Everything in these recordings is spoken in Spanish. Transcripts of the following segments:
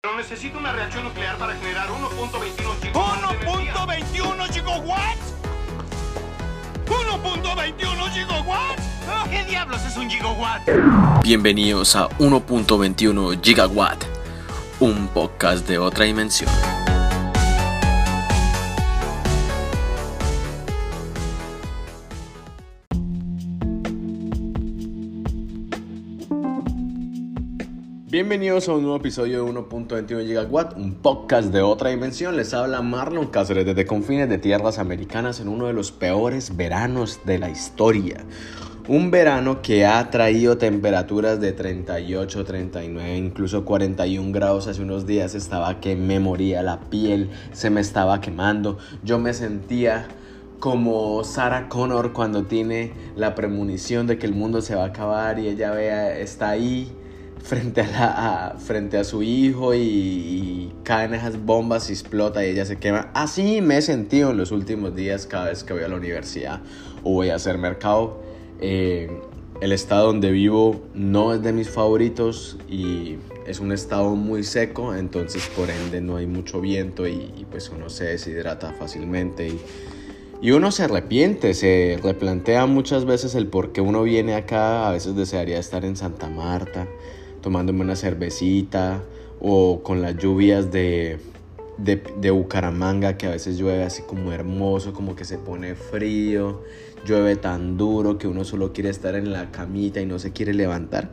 Pero necesito una reacción nuclear para generar 1.21 gigawatts. ¿1.21 gigawatts? ¿1.21 gigawatts? ¿Qué diablos es un gigawatt? Bienvenidos a 1.21 Gigawatt, un podcast de otra dimensión. Bienvenidos a un nuevo episodio de 1.21 Gigawatt, un podcast de otra dimensión. Les habla Marlon Cáceres desde confines de tierras americanas en uno de los peores veranos de la historia. Un verano que ha traído temperaturas de 38, 39, incluso 41 grados hace unos días. Estaba que me moría la piel, se me estaba quemando. Yo me sentía como Sarah Connor cuando tiene la premonición de que el mundo se va a acabar y ella vea, está ahí frente a, la, a- frente a su hijo y, y caen esas bombas y explota y ella se quema. Así me he sentido en los últimos días cada vez que voy a la universidad o voy a hacer mercado. Eh, el estado donde vivo no es de mis favoritos y es un estado muy seco, entonces por ende no hay mucho viento y, y pues uno se deshidrata fácilmente y, y uno se arrepiente, se replantea muchas veces el por qué uno viene acá, a veces desearía estar en Santa Marta, tomándome una cervecita o con las lluvias de, de, Bucaramanga, que a veces llueve así como hermoso, como que se pone frío, llueve tan duro que uno solo quiere estar en la camita y no se quiere levantar.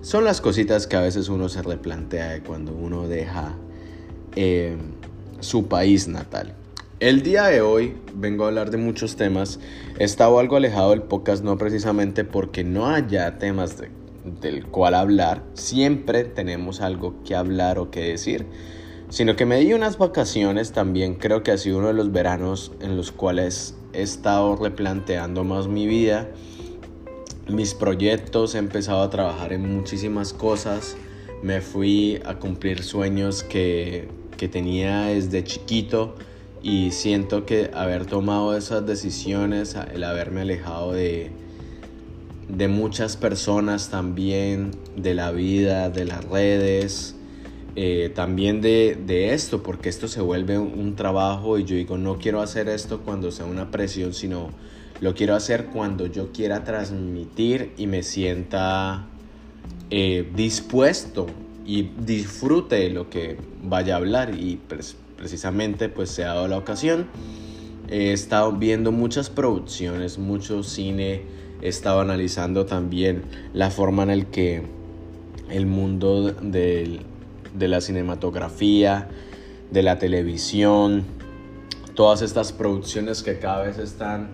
Son las cositas que a veces uno se replantea cuando uno deja eh, su país natal. El día de hoy vengo a hablar de muchos temas. He estado algo alejado del podcast, no precisamente porque no haya temas de- del cual hablar. Siempre tenemos algo que hablar o que decir. Sino que me di unas vacaciones también. Creo que ha sido uno de los veranos en los cuales he estado replanteando más mi vida mis proyectos, he empezado a trabajar en muchísimas cosas, me fui a cumplir sueños que, que tenía desde chiquito y siento que haber tomado esas decisiones, el haberme alejado de, de muchas personas también, de la vida, de las redes, eh, también de, de esto, porque esto se vuelve un, un trabajo y yo digo, no quiero hacer esto cuando sea una presión, sino lo quiero hacer cuando yo quiera transmitir y me sienta eh, dispuesto y disfrute de lo que vaya a hablar y pues, precisamente pues se ha dado la ocasión. He estado viendo muchas producciones, mucho cine, he estado analizando también la forma en el que el mundo del- de la cinematografía, de la televisión, todas estas producciones que cada vez están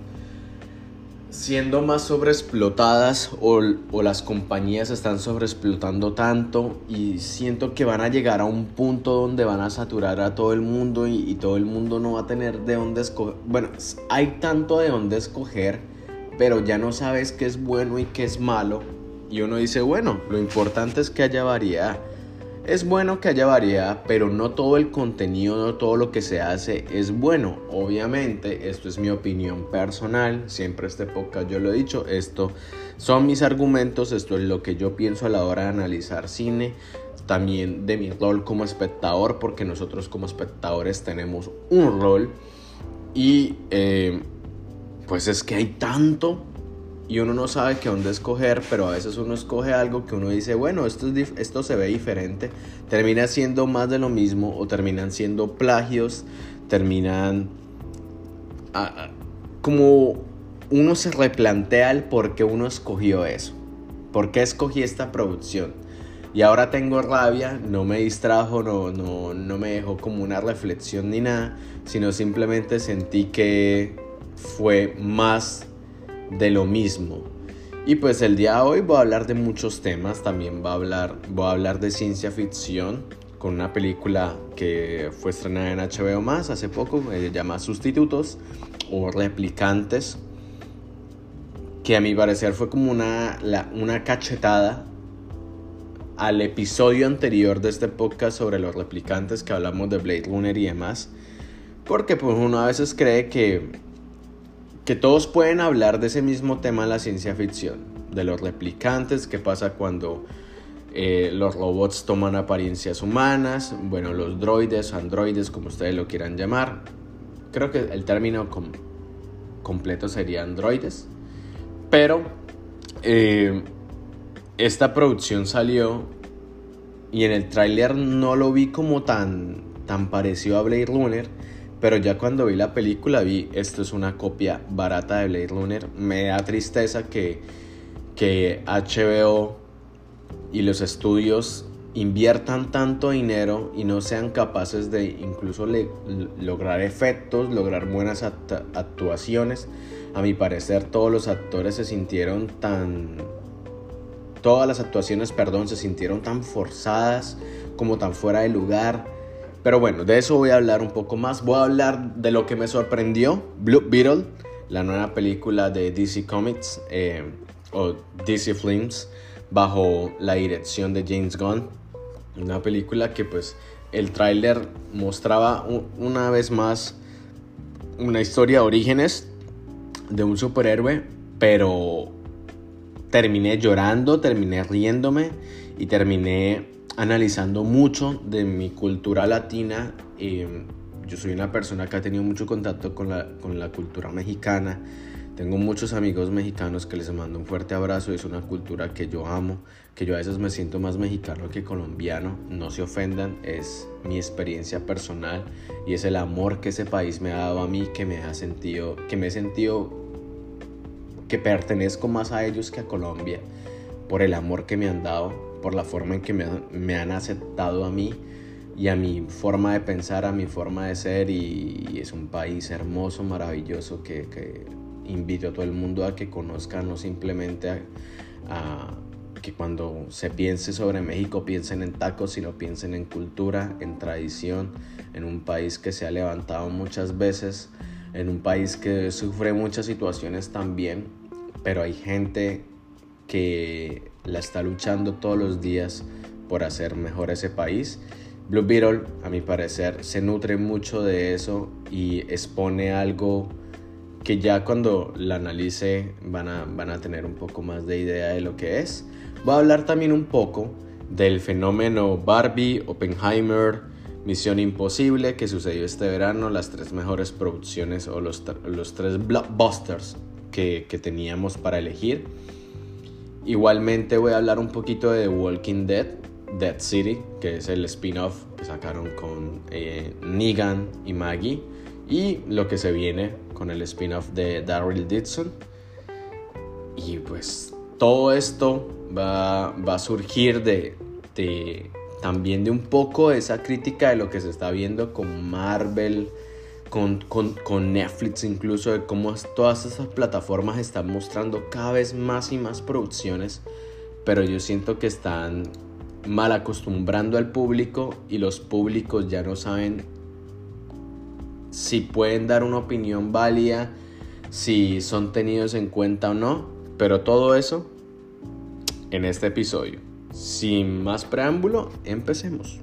siendo más sobreexplotadas o, o las compañías están sobreexplotando tanto y siento que van a llegar a un punto donde van a saturar a todo el mundo y, y todo el mundo no va a tener de dónde escoger. Bueno, hay tanto de dónde escoger, pero ya no sabes qué es bueno y qué es malo. Y uno dice, bueno, lo importante es que haya variedad. Es bueno que haya variedad, pero no todo el contenido, no todo lo que se hace es bueno. Obviamente, esto es mi opinión personal, siempre este podcast yo lo he dicho, esto son mis argumentos, esto es lo que yo pienso a la hora de analizar cine, también de mi rol como espectador, porque nosotros como espectadores tenemos un rol y eh, pues es que hay tanto y uno no sabe qué dónde escoger, pero a veces uno escoge algo que uno dice, bueno, esto, esto se ve diferente, termina siendo más de lo mismo o terminan siendo plagios, terminan como uno se replantea el por qué uno escogió eso, por qué escogí esta producción. Y ahora tengo rabia, no me distrajo, no, no, no me dejó como una reflexión ni nada, sino simplemente sentí que fue más de lo mismo. Y pues el día de hoy voy a hablar de muchos temas, también voy a hablar, voy a hablar de ciencia ficción con una película que fue estrenada en HBO más hace poco, eh, se llama Sustitutos o Replicantes, que a mi parecer fue como una, una cachetada al episodio anterior de este podcast sobre los replicantes que hablamos de Blade Runner y demás, porque pues uno a veces cree que que todos pueden hablar de ese mismo tema la ciencia ficción, de los replicantes, qué pasa cuando eh, los robots toman apariencias humanas, bueno, los droides, androides, como ustedes lo quieran llamar. Creo que el término completo sería androides. Pero eh, esta producción salió y en el tráiler no lo vi como tan, tan parecido a Blade Runner. Pero ya cuando vi la película vi, esto es una copia barata de Blade Runner. Me da tristeza que, que HBO y los estudios inviertan tanto dinero y no sean capaces de incluso lograr efectos, lograr buenas actuaciones. A mi parecer todos los actores se sintieron tan... Todas las actuaciones, perdón, se sintieron tan forzadas como tan fuera de lugar. Pero bueno, de eso voy a hablar un poco más. Voy a hablar de lo que me sorprendió. Blue Beetle, la nueva película de DC Comics eh, o DC Films bajo la dirección de James Gunn. Una película que pues el tráiler mostraba una vez más una historia de orígenes de un superhéroe, pero terminé llorando, terminé riéndome y terminé analizando mucho de mi cultura latina. yo soy una persona que ha tenido mucho contacto con la, con la cultura mexicana tengo muchos amigos mexicanos que les mando un fuerte abrazo. Es una cultura que yo amo, que yo a veces me siento más mexicano que colombiano. No se ofendan, es mi experiencia personal y es el amor que ese país me ha dado a mí que me ha sentido, que me he sentido que pertenezco más a ellos que a Colombia por el amor que me han dado, por la forma en que me, han aceptado a mí y a mi forma de pensar, a mi forma de ser. Y, es un país hermoso, maravilloso que, invito a todo el mundo a que conozcan, no simplemente a, que cuando se piense sobre México piensen en tacos, sino piensen en cultura, en tradición, en un país que se ha levantado muchas veces, en un país que sufre muchas situaciones también, pero hay gente que la está luchando todos los días por hacer mejor ese país. Blue Beetle, a mi parecer, se nutre mucho de eso y expone algo que ya cuando la analice van a, van a tener un poco más de idea de lo que es. Voy a hablar también un poco del fenómeno Barbie, Oppenheimer, Misión Imposible que sucedió este verano, las tres mejores producciones o los, los tres blockbusters que, que, teníamos para elegir. Igualmente voy a hablar un poquito de The Walking Dead, Dead City, que es el spin-off que sacaron con eh, Negan y Maggie, y lo que se viene con el spin-off de Daryl Dixon. Y pues todo esto va, va a surgir de, de, también de un poco esa crítica de lo que se está viendo con Marvel, con, con, con, Netflix incluso, de cómo todas esas plataformas están mostrando cada vez más y más producciones, pero yo siento que están mal acostumbrando al público y los públicos ya no saben si pueden dar una opinión válida, si son tenidos en cuenta o no, pero todo eso en este episodio. Sin más preámbulo, empecemos.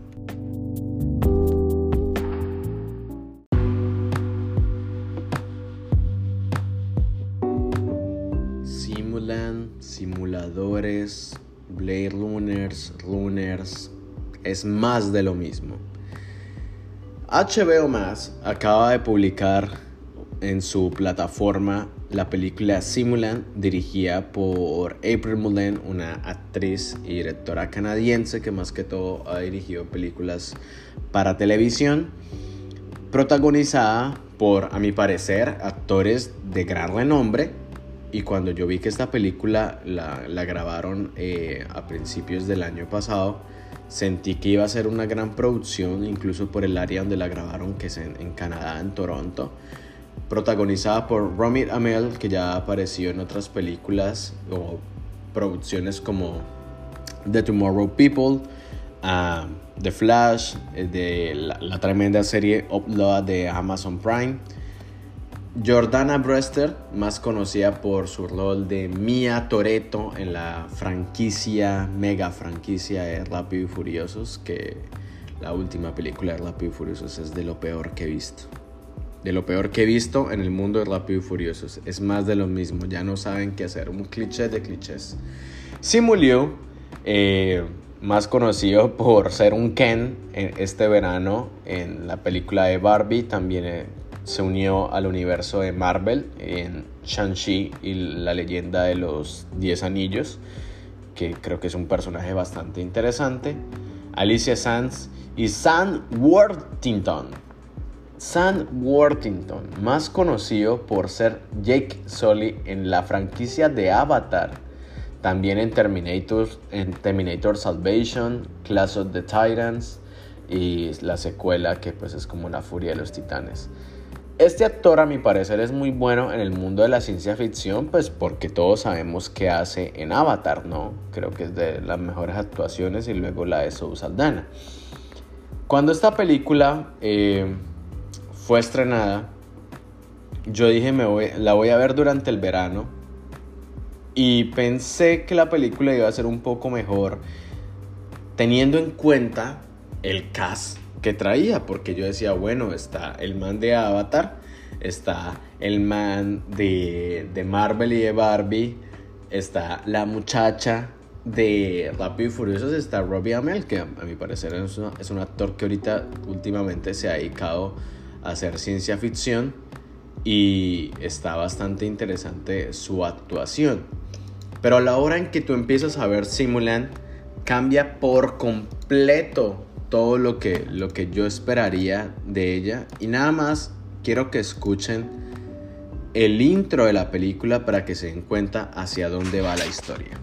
Simuladores, Blade Runners, Runners, es más de lo mismo. HBO Max acaba de publicar en su plataforma la película Simulant, dirigida por April Mullen, una actriz y directora canadiense que más que todo ha dirigido películas para televisión, protagonizada por, a mi parecer, actores de gran renombre. Y cuando yo vi que esta película la, grabaron eh, a principios del año pasado, Sentí que iba a ser una gran producción, incluso por el área donde la grabaron, que es en, Canadá, en Toronto. Protagonizada por Romit Amel, que ya apareció en otras películas o producciones como The Tomorrow People, uh, The Flash, eh, de la, la tremenda serie Upload de Amazon Prime Jordana Brewster, más conocida por su rol de Mia Toretto en la franquicia, mega franquicia de Rápido y Furiosos, que la última película de Rápido y Furiosos es de lo peor que he visto. De lo peor que he visto en el mundo de Rápido y Furiosos. Es más de lo mismo, ya no saben qué hacer. Un cliché de clichés. Simu Liu, eh, más conocido por ser un Ken en este verano en la película de Barbie, también eh, se unió al universo de Marvel en Shang-Chi y la leyenda de los 10 anillos, que creo que es un personaje bastante interesante. Alicia Sands y Sam Worthington. Sam Worthington, más conocido por ser Jake Sully en la franquicia de Avatar, también en Terminator, en Terminator Salvation, Class of the Titans y la secuela que pues es como la furia de los titanes. Este actor a mi parecer es muy bueno en el mundo de la ciencia ficción, pues porque todos sabemos qué hace en Avatar, ¿no? Creo que es de las mejores actuaciones y luego la de Zoe Saldana. Cuando esta película eh, fue estrenada, yo dije me voy, la voy a ver durante el verano y pensé que la película iba a ser un poco mejor teniendo en cuenta el cast que traía, porque yo decía, bueno, está el man de Avatar, está el man de, de Marvel y de Barbie, está la muchacha de Rápido y Furiosos, está Robbie Amell, que a, mi parecer es, es un actor que ahorita últimamente se ha dedicado a hacer ciencia ficción y está bastante interesante su actuación. Pero a la hora en que tú empiezas a ver Simulant, cambia por completo todo lo que, lo que yo esperaría de ella. Y nada más quiero que escuchen el intro de la película para que se den cuenta hacia dónde va la historia.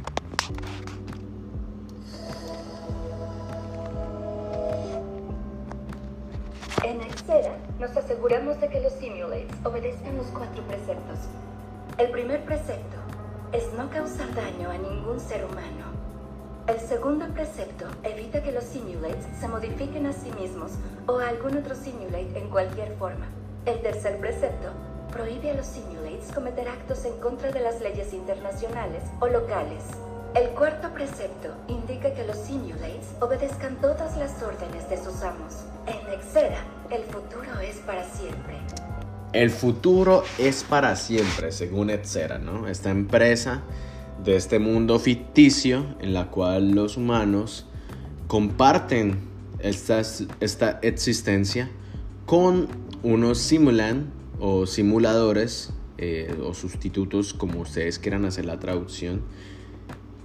En Excera nos aseguramos de que los simulates obedezcan los cuatro preceptos. El primer precepto es no causar daño a ningún ser humano. El segundo precepto evita que los simulates se modifiquen a sí mismos o a algún otro simulate en cualquier forma. El tercer precepto prohíbe a los simulates cometer actos en contra de las leyes internacionales o locales. El cuarto precepto indica que los simulates obedezcan todas las órdenes de sus amos. En Nexera, el futuro es para siempre. El futuro es para siempre, según Nexera, ¿no? Esta empresa de este mundo ficticio en la cual los humanos comparten esta, esta existencia con unos simulan o simuladores eh, o sustitutos como ustedes quieran hacer la traducción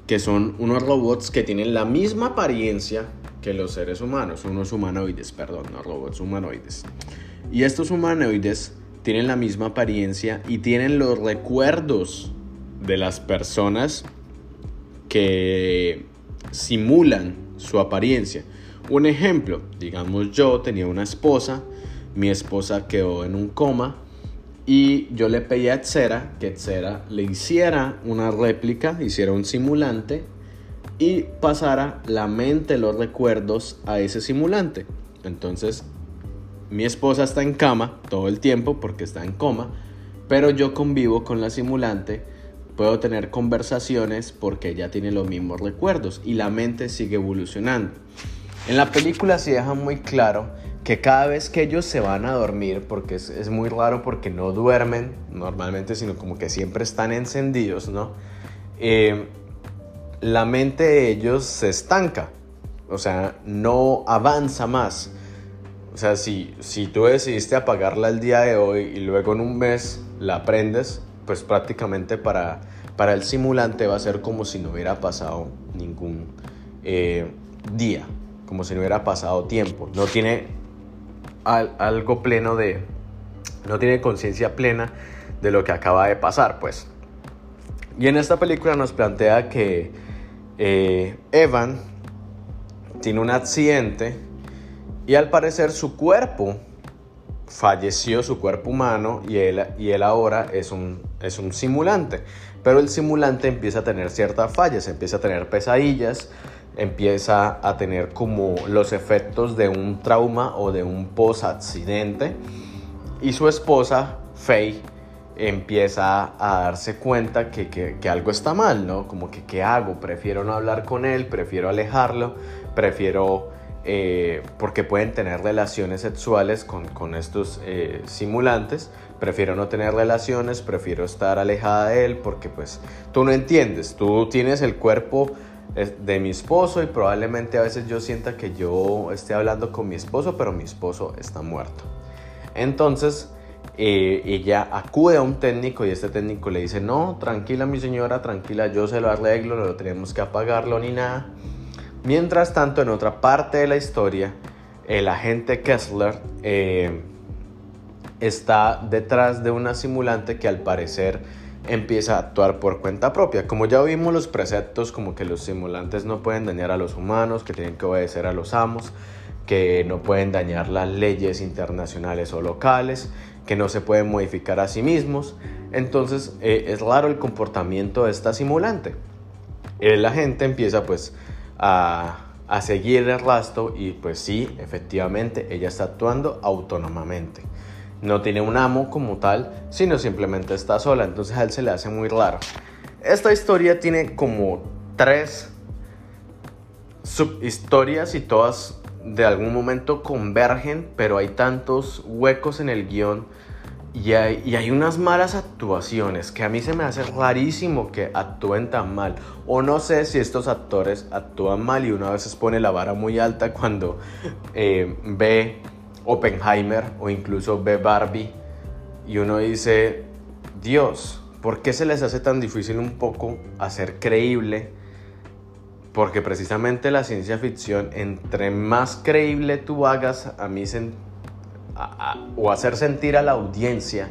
que son unos robots que tienen la misma apariencia que los seres humanos, unos humanoides, perdón, no robots, humanoides. Y estos humanoides tienen la misma apariencia y tienen los recuerdos de las personas que simulan su apariencia. Un ejemplo, digamos yo tenía una esposa, mi esposa quedó en un coma y yo le pedí a Etzera que Etzera le hiciera una réplica, hiciera un simulante y pasara la mente, los recuerdos a ese simulante. Entonces, mi esposa está en cama todo el tiempo porque está en coma, pero yo convivo con la simulante Puedo tener conversaciones porque ella tiene los mismos recuerdos y la mente sigue evolucionando. En la película se deja muy claro que cada vez que ellos se van a dormir, porque es, muy raro porque no duermen normalmente, sino como que siempre están encendidos, ¿no? Eh, la mente de ellos se estanca, o sea, no avanza más. O sea, si, si tú decidiste apagarla el día de hoy y luego en un mes la prendes, pues prácticamente para, para el simulante va a ser como si no hubiera pasado ningún eh, día, como si no hubiera pasado tiempo. No tiene algo pleno de, no tiene conciencia plena de lo que acaba de pasar, pues. Y en esta película nos plantea que eh, Evan tiene un accidente y al parecer su cuerpo falleció su cuerpo humano y él, y él ahora es un, es un simulante. Pero el simulante empieza a tener ciertas fallas, empieza a tener pesadillas, empieza a tener como los efectos de un trauma o de un post-accidente. Y su esposa, Faye, empieza a darse cuenta que, que, algo está mal, ¿no? Como que, ¿qué hago? Prefiero no hablar con él, prefiero alejarlo, prefiero eh, porque pueden tener relaciones sexuales con, estos eh, simulantes. Prefiero no tener relaciones, prefiero estar alejada de él porque pues tú no entiendes, tú tienes el cuerpo de mi esposo y probablemente a veces yo sienta que yo esté hablando con mi esposo, pero mi esposo está muerto. Entonces, eh, ella acude a un técnico y este técnico le dice, no, tranquila mi señora, tranquila, yo se lo arreglo, no tenemos que apagarlo ni nada. Mientras tanto, en otra parte de la historia, el agente Kessler eh, está detrás de una simulante que al parecer empieza a actuar por cuenta propia. Como ya vimos los preceptos, como que los simulantes no pueden dañar a los humanos, que tienen que obedecer a los amos, que no pueden dañar las leyes internacionales o locales, que no se pueden modificar a sí mismos. Entonces eh, es raro el comportamiento de esta simulante. La gente empieza pues a, a seguir el rastro y pues sí, efectivamente, ella está actuando autónomamente no tiene un amo como tal, sino simplemente está sola. Entonces a él se le hace muy raro. Esta historia tiene como tres subhistorias y todas de algún momento convergen, pero hay tantos huecos en el guion y hay, unas malas actuaciones que a mí se me hace rarísimo que actúen tan mal. O no sé si estos actores actúan mal y uno a veces pone la vara muy alta cuando eh, ve Oppenheimer o incluso ve Barbie y uno dice, Dios, ¿por qué se les hace tan difícil un poco hacer creíble? Porque precisamente la ciencia ficción, entre más creíble tú hagas a mí o hacer sentir a la audiencia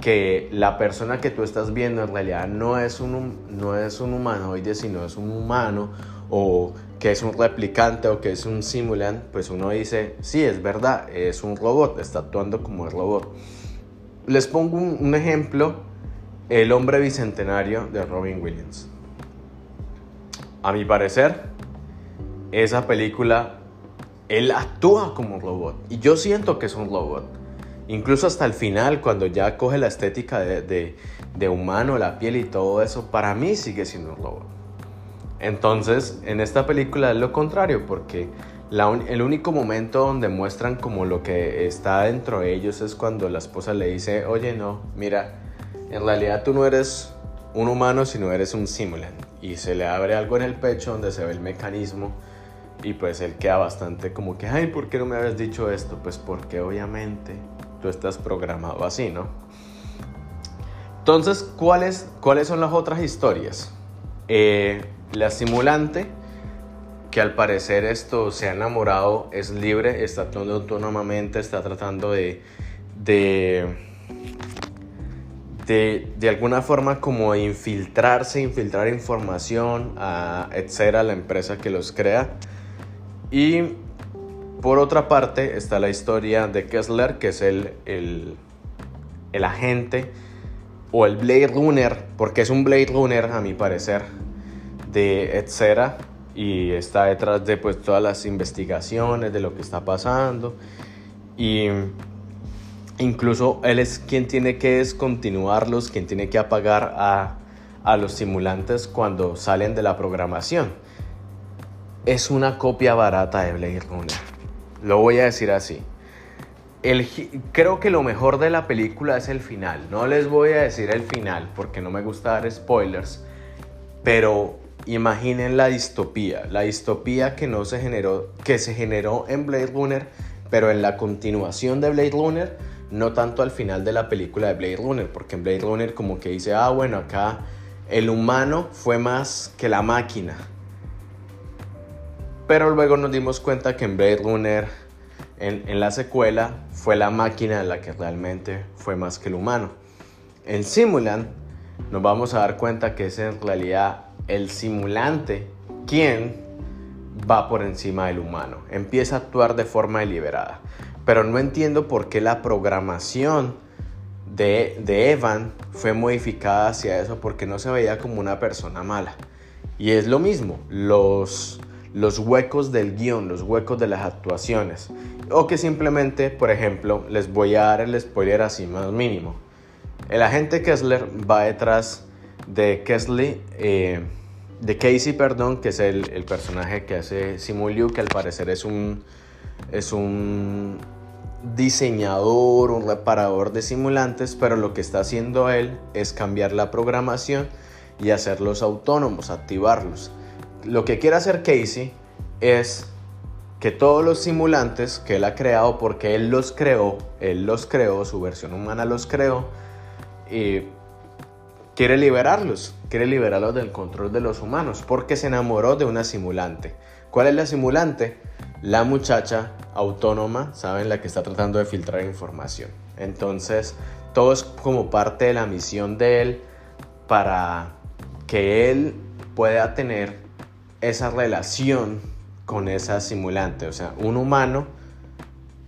que la persona que tú estás viendo en realidad no es un, no es un humanoide, sino es un humano o que es un replicante o que es un simulant, pues uno dice, sí, es verdad, es un robot, está actuando como el robot. Les pongo un, ejemplo, El hombre bicentenario de Robin Williams. A mi parecer, esa película, él actúa como un robot y yo siento que es un robot. Incluso hasta el final, cuando ya coge la estética de, de humano, la piel y todo eso, para mí sigue siendo un robot. Entonces, en esta película es lo contrario, porque el único momento donde muestran como lo que está dentro de ellos es cuando la esposa le dice, oye, no, mira, en realidad tú no eres un humano, sino eres un simulant. Y se le abre algo en el pecho donde se ve el mecanismo y pues él queda bastante como que, ay, ¿por qué no me habías dicho esto? Pues porque obviamente tú estás programado así, ¿no? Entonces, ¿cuáles, ¿cuáles son las otras historias? Eh, la simulante, que al parecer esto se ha enamorado, es libre, está actuando autónomamente, está tratando de, de, de, alguna forma como infiltrarse, infiltrar información, a, etcétera, la empresa que los crea. Y por otra parte está la historia de Kessler, que es el, el, el agente o el Blade Runner, porque es un Blade Runner a mi parecer, de etcétera y está detrás de pues todas las investigaciones de lo que está pasando y incluso él es quien tiene que descontinuarlos, quien tiene que apagar a, a los simulantes cuando salen de la programación. Es una copia barata de Blade Runner. Lo voy a decir así. El, creo que lo mejor de la película es el final. No les voy a decir el final porque no me gusta dar spoilers. Pero imaginen la distopía, la distopía que no se generó, que se generó en Blade Runner, pero en la continuación de Blade Runner, no tanto al final de la película de Blade Runner, porque en Blade Runner como que dice, ah, bueno, acá el humano fue más que la máquina. Pero luego nos dimos cuenta que en Blade Runner, en, en la secuela, fue la máquina la que realmente fue más que el humano. En Simulant nos vamos a dar cuenta que es en realidad el simulante quien va por encima del humano, empieza a actuar de forma deliberada. Pero no entiendo por qué la programación de, Evan fue modificada hacia eso, porque no se veía como una persona mala. Y es lo mismo, los, los huecos del guion, los huecos de las actuaciones. O que simplemente, por ejemplo, les voy a dar el spoiler así más mínimo. El agente Kessler va detrás de Kesley, eh, de Casey, perdón, que es el, el, personaje que hace Simu que al parecer es un, es un diseñador, un reparador de simulantes, pero lo que está haciendo él es cambiar la programación y hacerlos autónomos, activarlos. lo que quiere hacer Casey es que todos los simulantes que él ha creado, porque él los creó, él los creó, su versión humana los creó, y quiere liberarlos, quiere liberarlos del control de los humanos, porque se enamoró de una simulante. ¿Cuál es la simulante? La muchacha autónoma, ¿saben? La que está tratando de filtrar información. Entonces, todo es como parte de la misión de él para que él pueda tener esa relación con esa simulante. O sea, un humano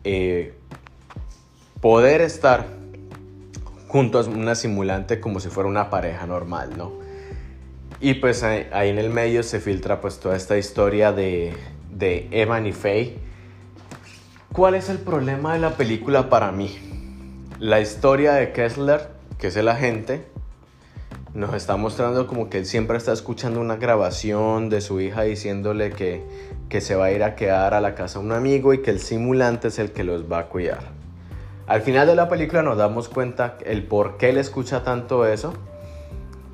eh, poder estar junto a una simulante como si fuera una pareja normal, ¿no? Y pues ahí, en el medio se filtra pues toda esta historia de, de Evan y Faye. ¿Cuál es el problema de la película para mí? La historia de Kessler, que es el agente, nos está mostrando como que él siempre está escuchando una grabación de su hija diciéndole que, que se va a ir a quedar a la casa de un amigo y que el simulante es el que los va a cuidar. Al final de la película nos damos cuenta el por qué él escucha tanto eso.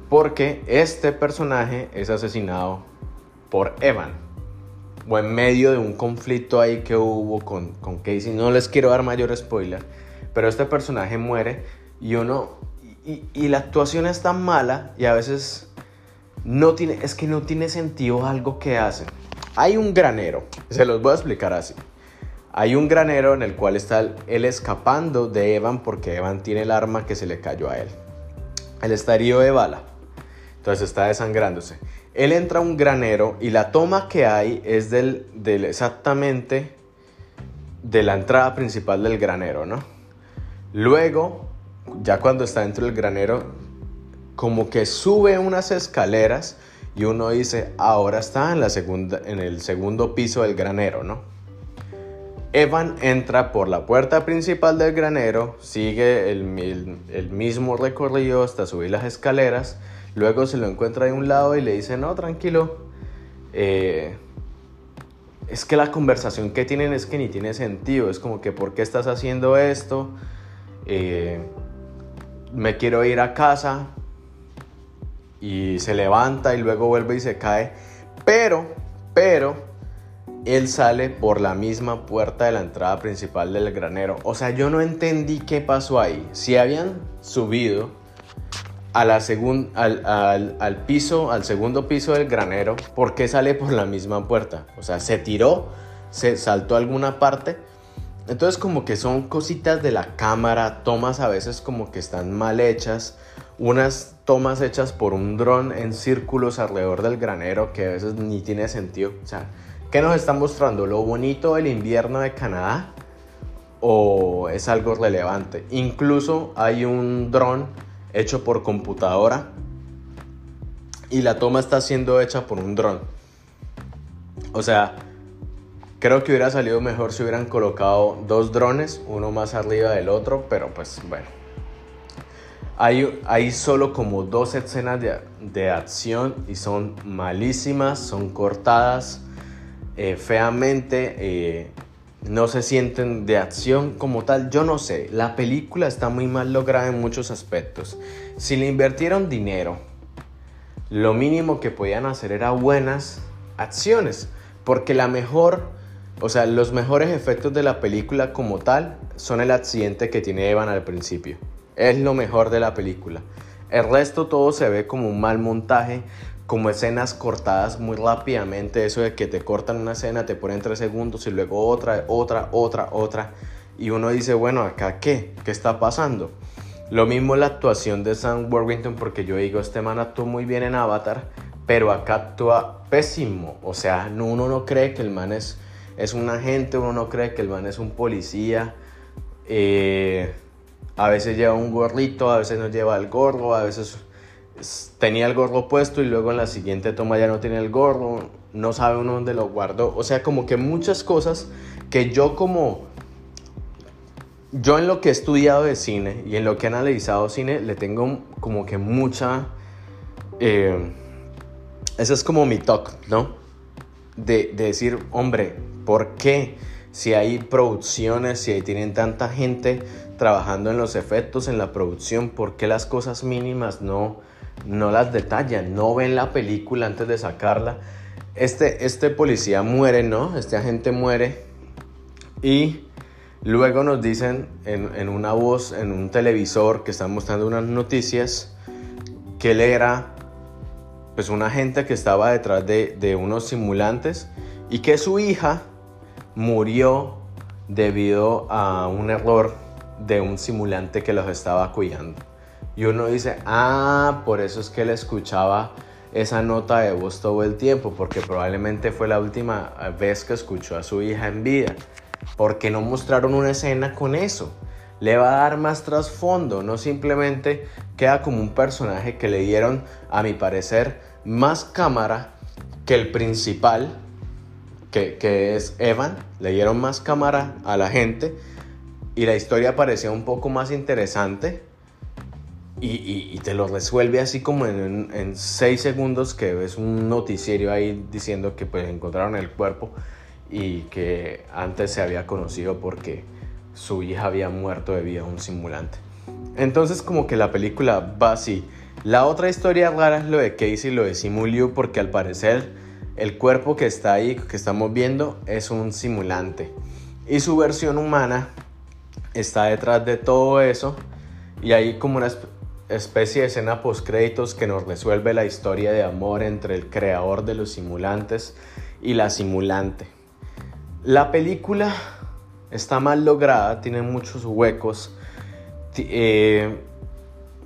Porque este personaje es asesinado por Evan. O en medio de un conflicto ahí que hubo con, con Casey. No les quiero dar mayor spoiler. Pero este personaje muere y uno y, la actuación es tan mala y a veces no tiene, es que no tiene sentido algo que hacen. Hay un granero, se los voy a explicar así. Hay un granero en el cual está él escapando de Evan porque Evan tiene el arma que se le cayó a él. Él está herido de bala, entonces está desangrándose. Él entra a un granero y la toma que hay es del, del exactamente de la entrada principal del granero, ¿no? Luego ya cuando está dentro del granero, como que sube unas escaleras y uno dice, ahora está en, la segunda, en el segundo piso del granero, ¿no? Evan entra por la puerta principal del granero, sigue el, mismo recorrido hasta subir las escaleras, luego se lo encuentra de un lado y le dice, no, tranquilo, eh, es que la conversación que tienen es que ni tiene sentido, es como que, ¿por qué estás haciendo esto? Eh, me quiero ir a casa y se levanta y luego vuelve y se cae. Pero, pero, él sale por la misma puerta de la entrada principal del granero. O sea, yo no entendí qué pasó ahí. Si habían subido a la al, al, piso, al segundo piso del granero, ¿por qué sale por la misma puerta? O sea, se tiró, se saltó a alguna parte entonces como que son cositas de la cámara, tomas a veces como que están mal hechas, unas tomas hechas por un dron en círculos alrededor del granero que a veces ni tiene sentido. O sea, ¿qué nos está mostrando? ¿Lo bonito del invierno de Canadá? ¿O es algo relevante? Incluso hay un dron hecho por computadora y la toma está siendo hecha por un dron. O sea, Creo que hubiera salido mejor si hubieran colocado dos drones, uno más arriba del otro, pero pues bueno. Hay, hay solo como dos escenas de, acción y son malísimas, son cortadas eh, feamente, eh, no se sienten de acción como tal. Yo no sé, la película está muy mal lograda en muchos aspectos. Si le invirtieron dinero, lo mínimo que podían hacer era buenas acciones, porque la mejor o sea, los mejores efectos de la película como tal son el accidente que tiene Evan al principio. Es lo mejor de la película. El resto todo se ve como un mal montaje, como escenas cortadas muy rápidamente. Eso de que te cortan una escena, te ponen tres segundos y luego otra, otra, otra, otra. Y uno dice, bueno, ¿acá qué? ¿Qué está pasando? Lo mismo la actuación de Sam Worthington, porque yo digo, este man actuó muy bien en Avatar, pero acá actúa pésimo. O sea, uno no cree que el man es es un agente, uno no cree que el man es un policía. Eh, a veces lleva un gorrito, a veces no lleva el gorro, a veces tenía el gorro puesto y luego en la siguiente toma ya no tiene el gorro, no sabe uno dónde lo guardó. O sea, como que muchas cosas que yo como... Yo en lo que he estudiado de cine y en lo que he analizado cine le tengo como que mucha... Eh, ese es como mi talk, ¿no? De, de decir, hombre, ¿Por qué? Si hay producciones, si tienen tanta gente trabajando en los efectos, en la producción, ¿por qué las cosas mínimas no, no las detallan? No ven la película antes de sacarla. este, este policía muere, ¿no? Este agente muere y luego nos dicen en, una voz, en un televisor que están mostrando unas noticias, que él era pues un agente que estaba detrás de, de unos simulantes y que su hija murió debido a un error de un simulante que los estaba cuidando. Y uno dice, ah, por eso es que él escuchaba esa nota de voz todo el tiempo, porque probablemente fue la última vez que escuchó a su hija en vida. Porque no mostraron una escena con eso. Le va a dar más trasfondo, no simplemente queda como un personaje que le dieron, a mi parecer, más cámara que el principal, que, que es Evan. Le dieron más cámara a la gente y la historia parecía un poco más interesante y, te lo resuelve así como en, en, seis segundos que ves un noticiero ahí diciendo que pues encontraron el cuerpo y que antes se había conocido porque su hija había muerto debido a un simulante. Entonces como que la película va así. La otra historia rara es lo de Casey, lo de Simuliu, porque al parecer el cuerpo que está ahí, que estamos viendo, es un simulante. Y su versión humana está detrás de todo eso. Y hay como una especie de escena post créditos que nos resuelve la historia de amor entre el creador de los simulantes y la simulante. La película está mal lograda, tiene muchos huecos. Eh,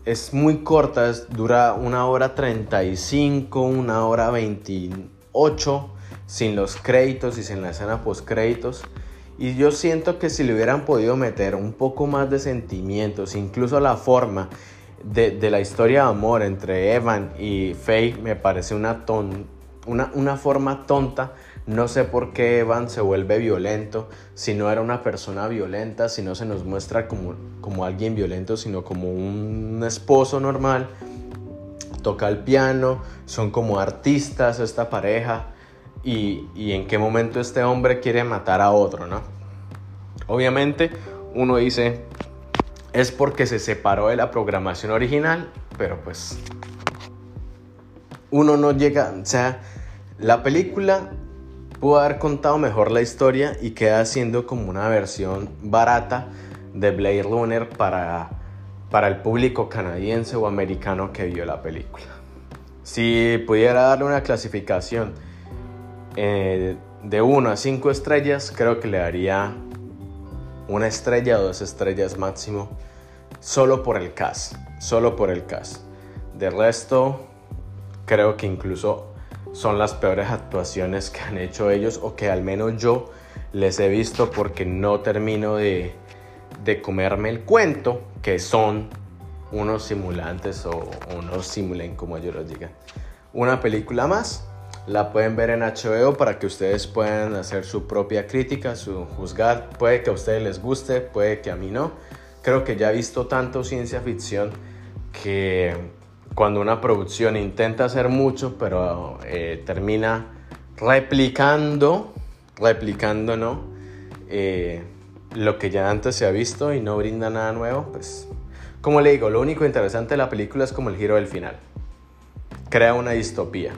es muy corta, dura una hora 35, una hora 28, sin los créditos y sin la escena post créditos. Y yo siento que si le hubieran podido meter un poco más de sentimientos, incluso la forma de, la historia de amor entre Evan y Faye, me parece una, ton, una, una forma tonta. No sé por qué Evan se vuelve violento, si no era una persona violenta, si no se nos muestra como, como alguien violento, sino como un esposo normal. Toca el piano, son como artistas esta pareja y, en qué momento este hombre quiere matar a otro, ¿no? Obviamente uno dice, es porque se separó de la programación original, pero pues uno no llega, o sea, la película pudo haber contado mejor la historia y queda siendo como una versión barata de Blade Runner para, para el público canadiense o americano que vio la película. Si pudiera darle una clasificación eh, de 1 a 5 estrellas, creo que le daría una estrella o dos estrellas máximo, solo por el cast, solo por el cast. De resto, creo que incluso son las peores actuaciones que han hecho ellos o que al menos yo les he visto porque no termino de, de comerme el cuento que son unos simulantes o unos simulen como ellos los digan. Una película más la pueden ver en HBO para que ustedes puedan hacer su propia crítica, su juzgar. Puede que a ustedes les guste, puede que a mí no. Creo que ya he visto tanto ciencia ficción que cuando una producción intenta hacer mucho, pero eh, termina replicando, replicando, ¿no? Eh, lo que ya antes se ha visto y no brinda nada nuevo, pues, como le digo, lo único interesante de la película es como el giro del final. Crea una distopía.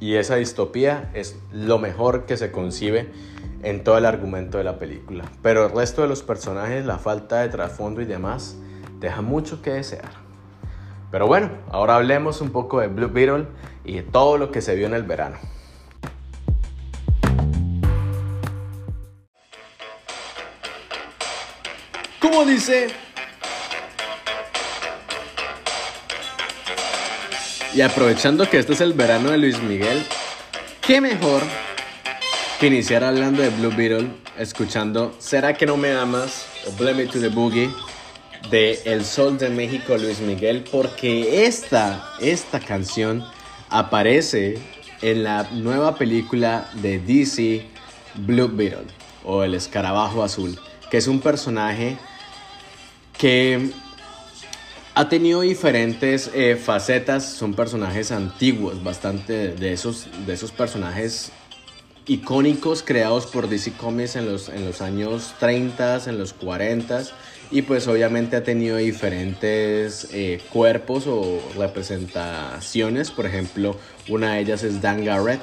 Y esa distopía es lo mejor que se concibe en todo el argumento de la película. Pero el resto de los personajes, la falta de trasfondo y demás, deja mucho que desear. Pero bueno, ahora hablemos un poco de Blue Beetle y de todo lo que se vio en el verano. ¿Cómo dice Y aprovechando que este es el verano de Luis Miguel, qué mejor que iniciar hablando de Blue Beetle, escuchando ¿Será que no me amas? o Blame Me to the Boogie de El Sol de México Luis Miguel, porque esta, esta canción aparece en la nueva película de DC Blue Beetle o El Escarabajo Azul, que es un personaje que ha tenido diferentes eh, facetas, son personajes antiguos, bastante de esos, de esos personajes icónicos creados por DC Comics en los, en los años 30, en los 40 y pues obviamente ha tenido diferentes eh, cuerpos o representaciones, por ejemplo una de ellas es Dan Garrett,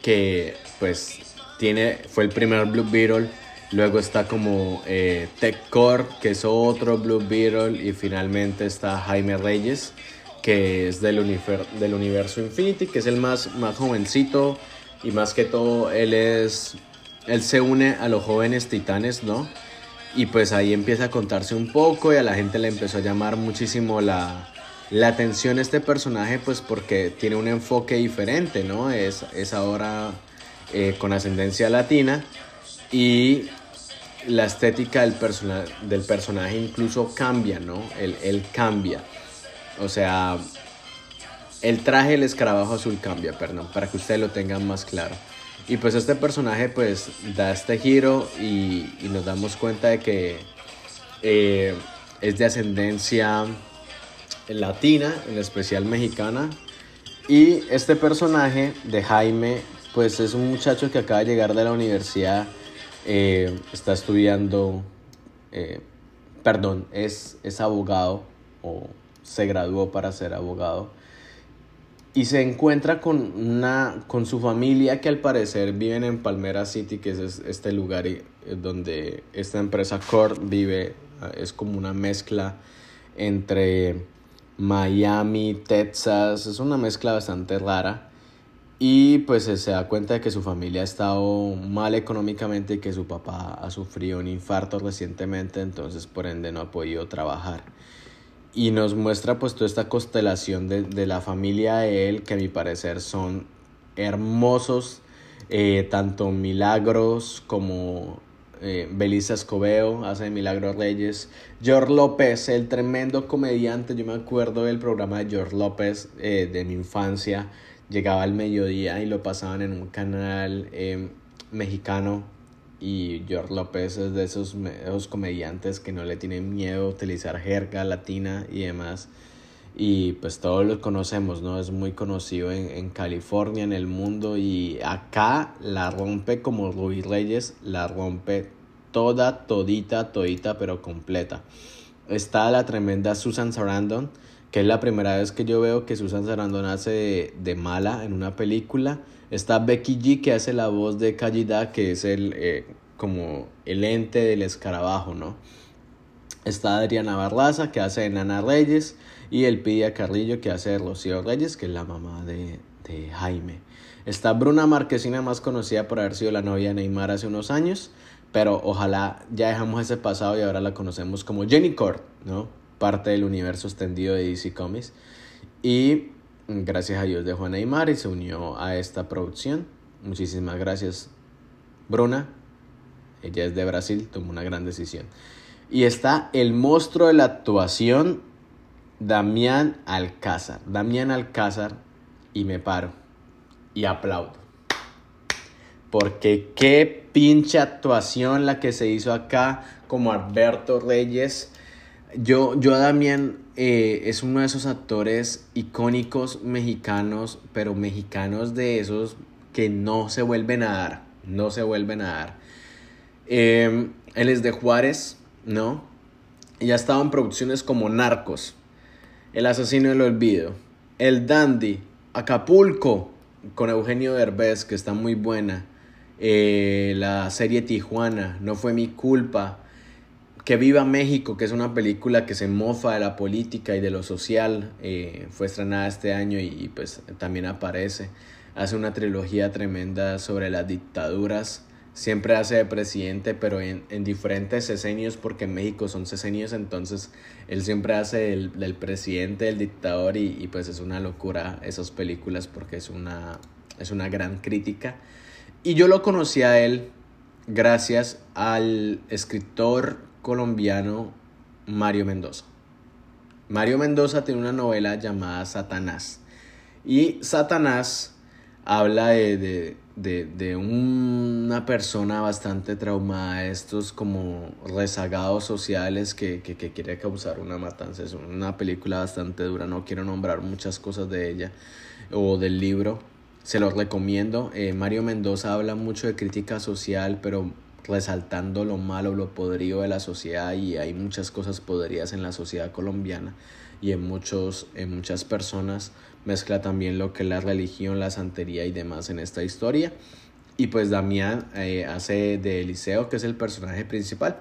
que pues tiene, fue el primer Blue Beetle. Luego está como eh, Tech Core, que es otro Blue Beetle. Y finalmente está Jaime Reyes, que es del, del universo Infinity, que es el más, más jovencito. Y más que todo, él es. Él se une a los jóvenes titanes, ¿no? Y pues ahí empieza a contarse un poco y a la gente le empezó a llamar muchísimo la, la atención este personaje, pues porque tiene un enfoque diferente, ¿no? Es, es ahora eh, con ascendencia latina y la estética del, del personaje incluso cambia, ¿no? Él, cambia. O sea, el traje del escarabajo azul cambia, perdón, para que ustedes lo tengan más claro. Y pues este personaje pues da este giro y, nos damos cuenta de que eh, es de ascendencia latina, en especial mexicana. Y este personaje de Jaime pues es un muchacho que acaba de llegar de la universidad, eh, está estudiando, eh, perdón, es, es abogado o se graduó para ser abogado y se encuentra con, una, con su familia que al parecer viven en Palmera City, que es este lugar eh, donde esta empresa Core vive, ah, es como una mezcla entre Miami, Texas, es una mezcla bastante rara. Y pues se da cuenta de que su familia ha estado mal económicamente y que su papá ha sufrido un infarto recientemente, entonces por ende no ha podido trabajar. Y nos muestra pues toda esta constelación de, la familia de él que a mi parecer son hermosos eh, tanto Milagros como eh, Belisa Escobedo hace Milagros Reyes. George López el tremendo comediante yo me acuerdo del programa de George López eh, de mi infancia llegaba al mediodía y lo pasaban en un canal mexicano y George López es de esos, esos, comediantes que no le tienen miedo a utilizar jerga latina y demás. Y pues todos lo conocemos, ¿no? Es muy conocido en, en, California, en el mundo. Y acá la rompe como Ruby Reyes, la rompe toda, todita, todita, pero completa. Está la tremenda Susan Sarandon, que es la primera vez que yo veo que Susan Sarandon hace de, de mala en una película Está Becky G que hace la voz de Kallida, que es el eh, como el ente del escarabajo, ¿no? Está Adriana Barraza que hace de Nana Reyes y el Pidia Carrillo que hace de Rocío Reyes, que es la mamá de, de Jaime. Está Bruna Marquesina, más conocida por haber sido la novia de Neymar hace unos años, pero ojalá ya dejamos ese pasado y ahora la conocemos como Jenny Cord, ¿no? Parte del universo extendido de DC Comics. Y gracias a Dios de Juan Neymar y se unió a esta producción. Muchísimas gracias, Bruna. Ella es de Brasil, tomó una gran decisión. Y está el monstruo de la actuación, Damián Alcázar. Damián Alcázar, y me paro y aplaudo. Porque qué pinche actuación la que se hizo acá como Alberto Reyes. Yo, yo Damián eh, es uno de esos actores icónicos mexicanos, pero mexicanos de esos que no se vuelven a dar, no se vuelven a dar. Em, él es de Juárez, ¿no? Y ha estado en producciones como Narcos, El asesino del olvido, El Dandy, Acapulco, con Eugenio Derbez, que está muy buena. Eh, la serie Tijuana, No fue mi culpa. Que Viva México, que es una película que se mofa de la política y de lo social, eh, fue estrenada este año y, pues también aparece. Hace una trilogía tremenda sobre las dictaduras. Siempre hace de presidente, pero en, diferentes sesenios, porque en México son sesenios, entonces él siempre hace el, del presidente, el dictador, y, y, pues es una locura esas películas porque es una, es una gran crítica. Y yo lo conocí a él gracias al escritor colombiano Mario Mendoza. Mario Mendoza tiene una novela llamada Satanás. Y Satanás habla de, una persona bastante traumada, estos como rezagados sociales que, que, quiere causar una matanza. Es una película bastante dura, no quiero nombrar muchas cosas de ella o del libro. Se los recomiendo. Eh, Mario Mendoza habla mucho de crítica social, pero resaltando lo malo, lo podrido de la sociedad y hay muchas cosas podridas en la sociedad colombiana y en, muchos, en muchas personas mezcla también lo que la religión, la santería y demás en esta historia. Y pues Damián eh, hace de Eliseo, que es el personaje principal.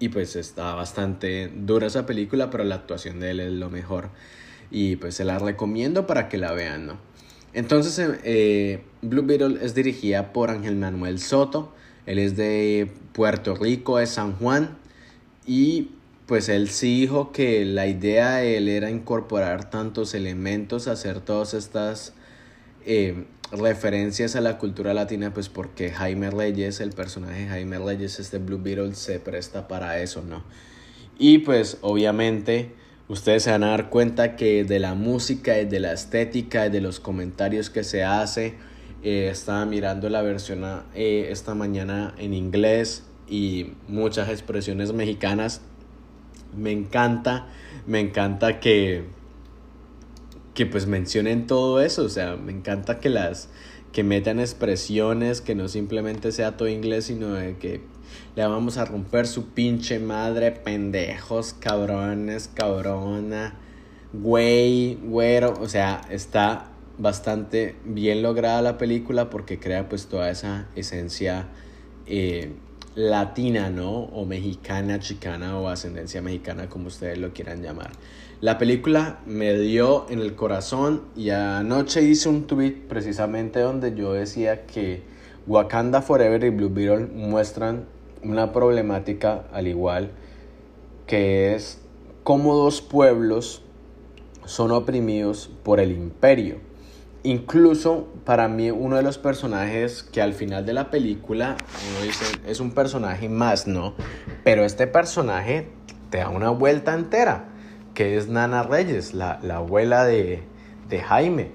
Y pues está bastante dura esa película, pero la actuación de él es lo mejor. Y pues se la recomiendo para que la vean, ¿no? Entonces, eh, Blue Beetle es dirigida por Ángel Manuel Soto. Él es de Puerto Rico, de San Juan. Y pues él sí dijo que la idea de él era incorporar tantos elementos, hacer todas estas eh, referencias a la cultura latina, pues porque Jaime Reyes, el personaje Jaime Reyes, este Blue Beetle, se presta para eso, ¿no? Y pues obviamente ustedes se van a dar cuenta que de la música de la estética de los comentarios que se hace, eh, estaba mirando la versión eh, esta mañana en inglés y muchas expresiones mexicanas. Me encanta, me encanta que que pues mencionen todo eso, o sea, me encanta que las que metan expresiones, que no simplemente sea todo inglés, sino de que le vamos a romper su pinche madre, pendejos, cabrones, cabrona, güey, güero, o sea, está bastante bien lograda la película porque crea pues toda esa esencia eh, latina, ¿no? O mexicana, chicana o ascendencia mexicana, como ustedes lo quieran llamar. La película me dio en el corazón y anoche hice un tweet precisamente donde yo decía que Wakanda Forever y Blue Beetle muestran una problemática al igual que es cómo dos pueblos son oprimidos por el imperio. Incluso para mí uno de los personajes que al final de la película uno dice es un personaje más, ¿no? Pero este personaje te da una vuelta entera que es Nana Reyes, la, abuela de, Jaime.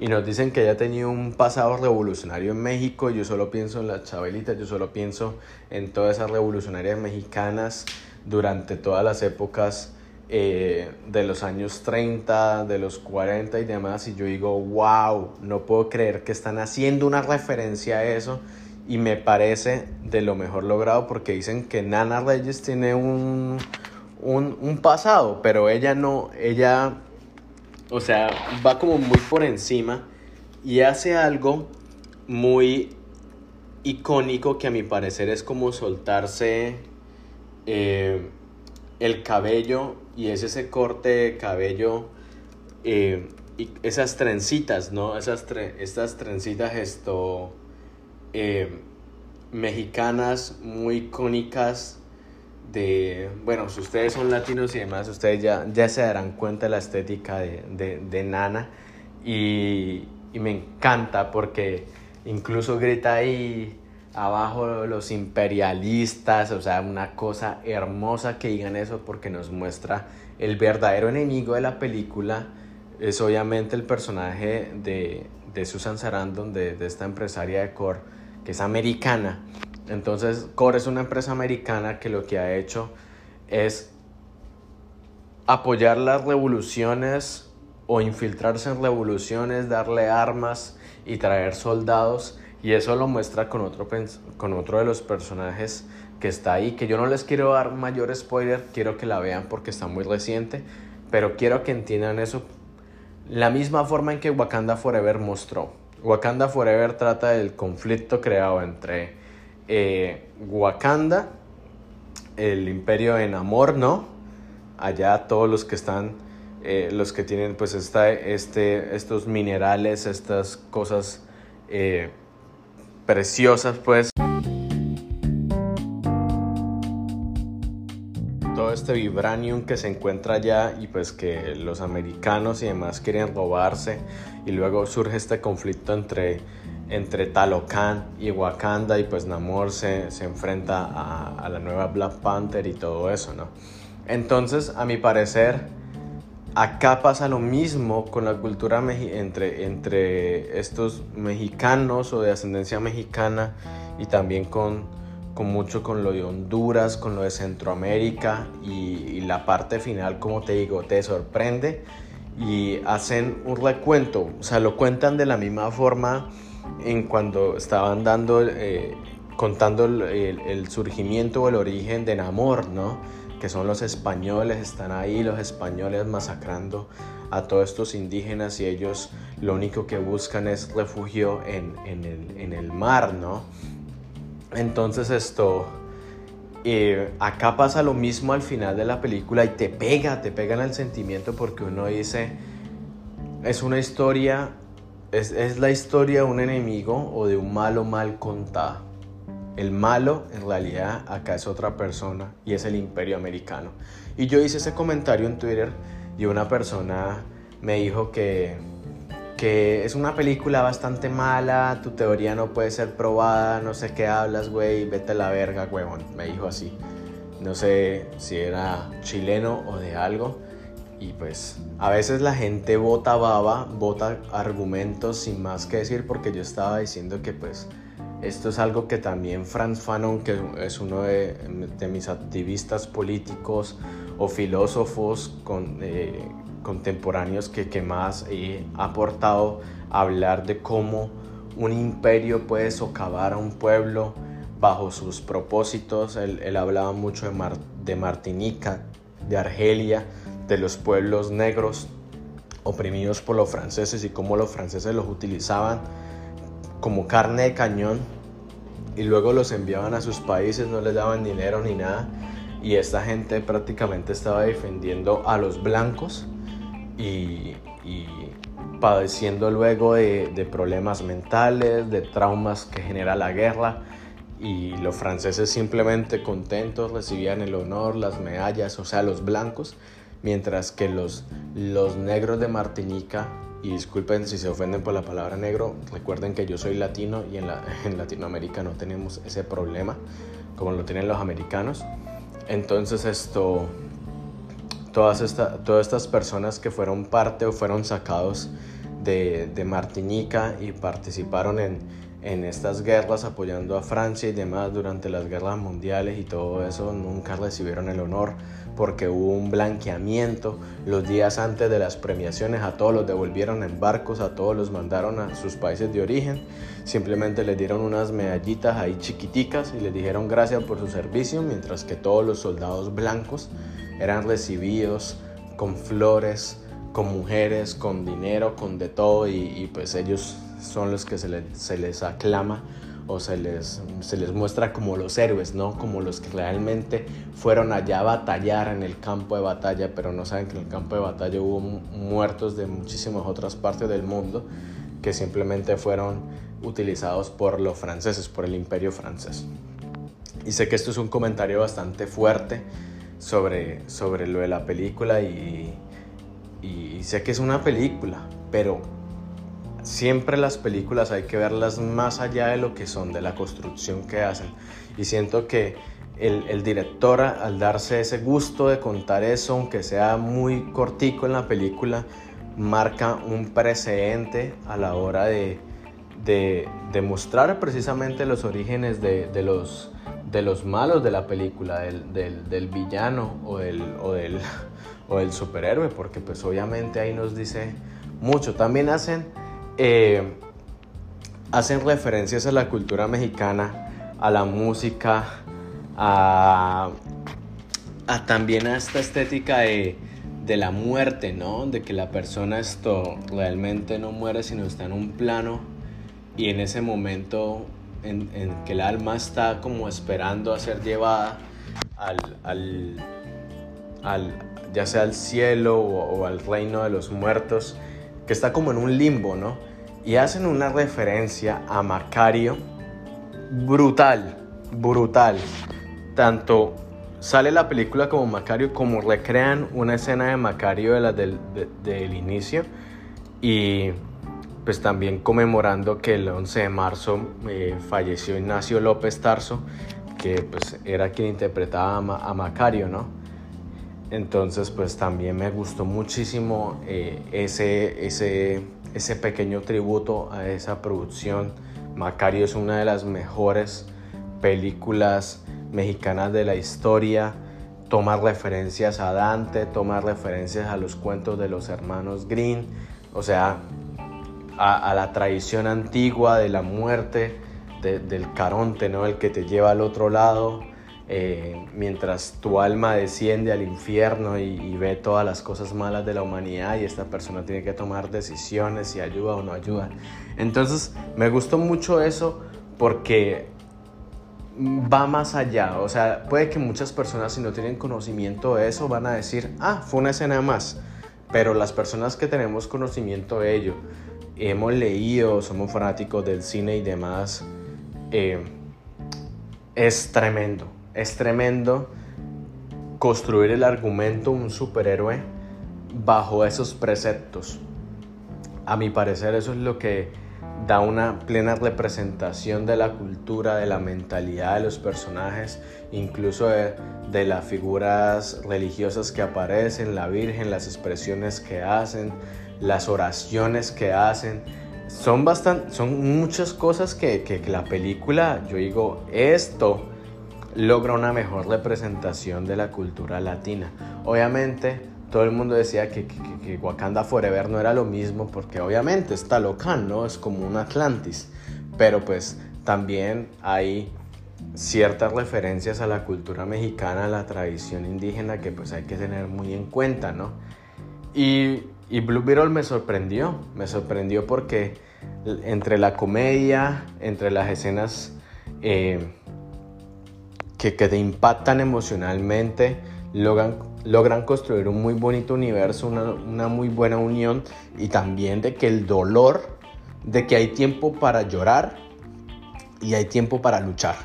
Y nos dicen que ella tenido un pasado revolucionario en México. Yo solo pienso en las chabelitas, yo solo pienso en todas esas revolucionarias mexicanas durante todas las épocas eh, de los años 30, de los 40 y demás. Y yo digo, wow, no puedo creer que están haciendo una referencia a eso. Y me parece de lo mejor logrado porque dicen que Nana Reyes tiene un, un, pasado, pero ella no, ella, o sea, va como muy por encima y hace algo muy icónico que a mi parecer es como soltarse eh, el cabello y es ese corte de cabello eh, y esas trencitas, ¿no? Esas estas trencitas esto eh, mexicanas muy icónicas de, bueno, si ustedes son latinos y demás, ustedes ya, ya se darán cuenta de la estética de, Nana y, me encanta porque incluso grita ahí abajo los imperialistas, o sea, una cosa hermosa que digan eso porque nos muestra el verdadero enemigo de la película, es obviamente el personaje de, Susan Sarandon, de, de esta empresaria de core, que es americana entonces, Core es una empresa americana que lo que ha hecho es apoyar las revoluciones o infiltrarse en revoluciones, darle armas y traer soldados. Y eso lo muestra con otro, con otro de los personajes que está ahí, que yo no les quiero dar mayor spoiler, quiero que la vean porque está muy reciente, pero quiero que entiendan eso la misma forma en que Wakanda Forever mostró. Wakanda Forever trata del conflicto creado entre eh, Wakanda, el imperio en amor, ¿no? Allá todos los que están, eh, los que tienen pues esta, este, estos minerales, estas cosas eh, preciosas pues. Todo este vibranium que se encuentra allá y pues que los americanos y demás quieren robarse y luego surge este conflicto entre entre Talocan y Wakanda y pues Namor se, enfrenta a, la nueva Black Panther y todo eso, ¿no? Entonces, a mi parecer, acá pasa lo mismo con la cultura entre, entre estos mexicanos o de ascendencia mexicana y también con, con mucho con lo de Honduras, con lo de Centroamérica y, la parte final, como te digo, te sorprende y hacen un recuento, o sea, lo cuentan de la misma forma en cuando estaban dando eh, contando el, el, surgimiento o el origen de Namor, ¿no? Que son los españoles, están ahí los españoles masacrando a todos estos indígenas y ellos lo único que buscan es refugio en, en, el, en el, mar, ¿no? Entonces esto, eh, acá pasa lo mismo al final de la película y te pega, te pega en el sentimiento porque uno dice, es una historia, es, es la historia de un enemigo o de un malo mal contado. El malo en realidad acá es otra persona y es el imperio americano. Y yo hice ese comentario en Twitter y una persona me dijo que, que es una película bastante mala, tu teoría no puede ser probada, no sé qué hablas, güey, vete a la verga, huevón. Me dijo así. No sé si era chileno o de algo. Y pues a veces la gente vota baba, vota argumentos sin más que decir porque yo estaba diciendo que pues esto es algo que también Franz Fanon, que es uno de, mis activistas políticos o filósofos eh, contemporáneos que, más ha aportado a hablar de cómo un imperio puede socavar a un pueblo bajo sus propósitos. Él, hablaba mucho de, de Martinica, de Argelia, de los pueblos negros oprimidos por los franceses y cómo los franceses los utilizaban como carne de cañón y luego los enviaban a sus países, no les daban dinero ni nada. Y esta gente prácticamente estaba defendiendo a los blancos y, padeciendo luego de, de, problemas mentales, de traumas que genera la guerra. Y los franceses simplemente contentos recibían el honor, las medallas, o sea, los blancos, mientras que los, los negros de Martinica y disculpen si se ofenden por la palabra negro, recuerden que yo soy latino y en, la, en Latinoamérica no tenemos ese problema como lo tienen los americanos. Entonces esto, todas, esta, todas estas personas que fueron parte o fueron sacados de, de Martinica y participaron en, en estas guerras apoyando a Francia y demás durante las guerras mundiales y todo eso nunca recibieron el honor porque hubo un blanqueamiento. Los días antes de las premiaciones, a todos los devolvieron en barcos, a todos los mandaron a sus países de origen, simplemente les dieron unas medallitas ahí chiquiticas y les dijeron gracias por su servicio, mientras que todos los soldados blancos eran recibidos con flores, con mujeres, con dinero, con de todo y, pues ellos son los que se, les aclama o se les, se les muestra como los héroes, ¿no? Como los que realmente fueron allá a batallar en el campo de batalla, pero no saben que en el campo de batalla hubo muertos de muchísimas otras partes del mundo que simplemente fueron utilizados por los franceses, por el imperio francés. Y sé que esto es un comentario bastante fuerte sobre, sobre lo de la película y, y sé que es una película, pero siempre las películas hay que verlas más allá de lo que son, de la construcción que hacen. Y siento que el, director al darse ese gusto de contar eso, aunque sea muy cortico en la película, marca un precedente a la hora de, de, mostrar precisamente los orígenes de, los, malos de la película, del, villano o del, o, del, o del superhéroe, porque pues obviamente ahí nos dice mucho. También hacen eh, hacen referencias a la cultura mexicana, a la música, a, también a esta estética de, la muerte, ¿no? De que la persona esto realmente no muere, sino está en un plano y en ese momento en, que el alma está como esperando a ser llevada al, ya sea al cielo o, al reino de los muertos, que está como en un limbo, ¿no? Y hacen una referencia a Macario brutal, brutal. Tanto sale la película como Macario, como recrean una escena de Macario de la del, inicio y pues también conmemorando que el 11 de marzo eh, falleció Ignacio López Tarso, que pues era quien interpretaba a, Macario, ¿no? Entonces pues también me gustó muchísimo eh, ese, ese ese pequeño tributo a esa producción. Macario es una de las mejores películas mexicanas de la historia. Toma referencias a Dante, toma referencias a los cuentos de los hermanos Green, o sea, a, la tradición antigua de la muerte, del Caronte, ¿no? El que te lleva al otro lado, eh, mientras tu alma desciende al infierno y, ve todas las cosas malas de la humanidad y esta persona tiene que tomar decisiones si ayuda o no ayuda. Entonces me gustó mucho eso porque va más allá, o sea, puede que muchas personas si no tienen conocimiento de eso van a decir, ah, fue una escena más, pero las personas que tenemos conocimiento de ello, hemos leído, somos fanáticos del cine y demás, eh, es tremendo, es tremendo construir el argumento un superhéroe bajo esos preceptos. A mi parecer eso es lo que da una plena representación de la cultura, de la mentalidad de los personajes, incluso de, las figuras religiosas que aparecen, la Virgen, las expresiones que hacen, las oraciones que hacen. Son, bastante, son muchas cosas que, que la película, yo digo, esto logra una mejor representación de la cultura latina. Obviamente, todo el mundo decía que, que, Wakanda Forever no era lo mismo porque obviamente está local, ¿no? Es como un Atlantis. Pero pues también hay ciertas referencias a la cultura mexicana, a la tradición indígena que pues hay que tener muy en cuenta, ¿no? Y, y Blue Beetle me sorprendió, me sorprendió porque entre la comedia, entre las escenas eh, que, que te impactan emocionalmente, logran logran construir un muy bonito universo, una, muy buena unión y también de que el dolor, de que hay tiempo para llorar y hay tiempo para luchar.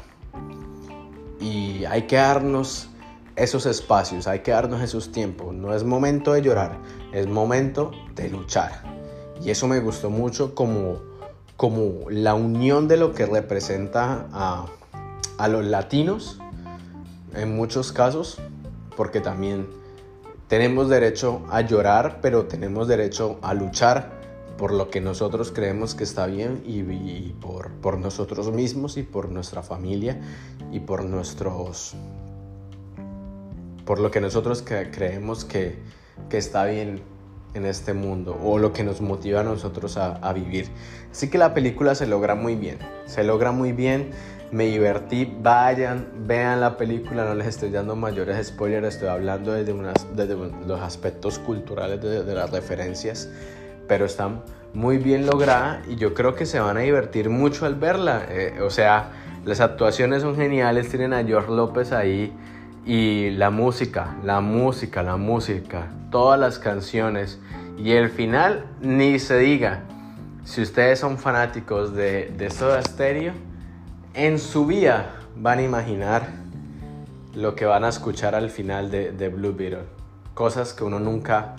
Y hay que darnos esos espacios, hay que darnos esos tiempos. No es momento de llorar, es momento de luchar. Y eso me gustó mucho como, como la unión de lo que representa a, a los latinos en muchos casos porque también tenemos derecho a llorar, pero tenemos derecho a luchar por lo que nosotros creemos que está bien y, por, por, nosotros mismos y por nuestra familia y por nuestros por lo que nosotros creemos que, que, está bien en este mundo o lo que nos motiva a nosotros a, a vivir. Así que la película se logra muy bien, se logra muy bien me divertí, vayan, vean la película, no les estoy dando mayores spoilers, estoy hablando desde, los aspectos culturales de, las referencias, pero están muy bien lograda y yo creo que se van a divertir mucho al verla, eh, o sea, las actuaciones son geniales, tienen a George López ahí y la música, la música, la música, todas las canciones y el final ni se diga. Si ustedes son fanáticos de, de Soda Stereo, en su vida van a imaginar lo que van a escuchar al final de, Blue Beetle. Cosas que uno nunca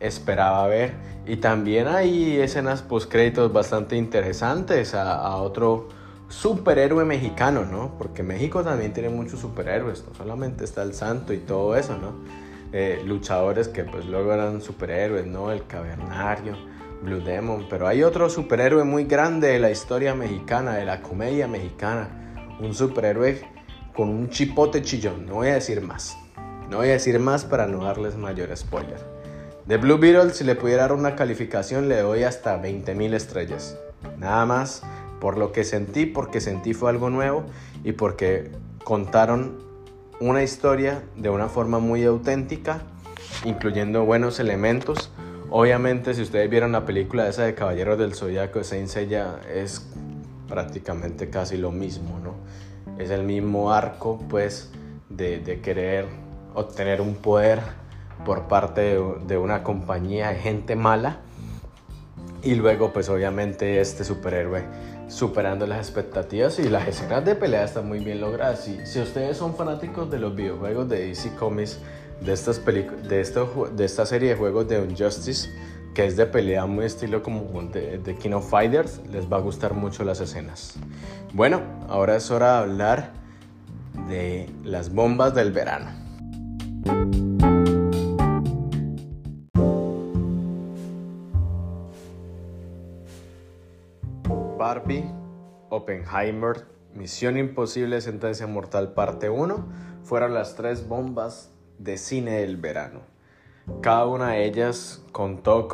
esperaba ver. Y también hay escenas post créditos bastante interesantes a, otro superhéroe mexicano, ¿no? Porque México también tiene muchos superhéroes, no solamente está el santo y todo eso, ¿no? Eh, luchadores que pues luego eran superhéroes, ¿no? El cavernario Blue Demon, pero hay otro superhéroe muy grande de la historia mexicana, de la comedia mexicana, un superhéroe con un chipote chillón, no voy a decir más, no voy a decir más para no darles mayor spoiler. De Blue Beetle, si le pudiera dar una calificación, le doy hasta 20.000 estrellas. Nada más por lo que sentí, porque sentí fue algo nuevo y porque contaron una historia de una forma muy auténtica, incluyendo buenos elementos Obviamente, si ustedes vieron la película esa de Caballeros del Zodiaco, Saint Seiya es prácticamente casi lo mismo, ¿no? Es el mismo arco, pues, de, querer obtener un poder por parte de, de, una compañía de gente mala y luego, pues, obviamente, este superhéroe superando las expectativas y las escenas de pelea están muy bien logradas. Si, si ustedes son fanáticos de los videojuegos de DC Comics, de, estas de, esto, de esta serie de juegos de Injustice, que es de pelea muy estilo como de, de King of Fighters, les va a gustar mucho las escenas. Bueno, ahora es hora de hablar de las bombas del verano. Barbie, Oppenheimer, Misión Imposible, Sentencia Mortal, parte 1, fueron las tres bombas de cine del verano. Cada una de ellas contó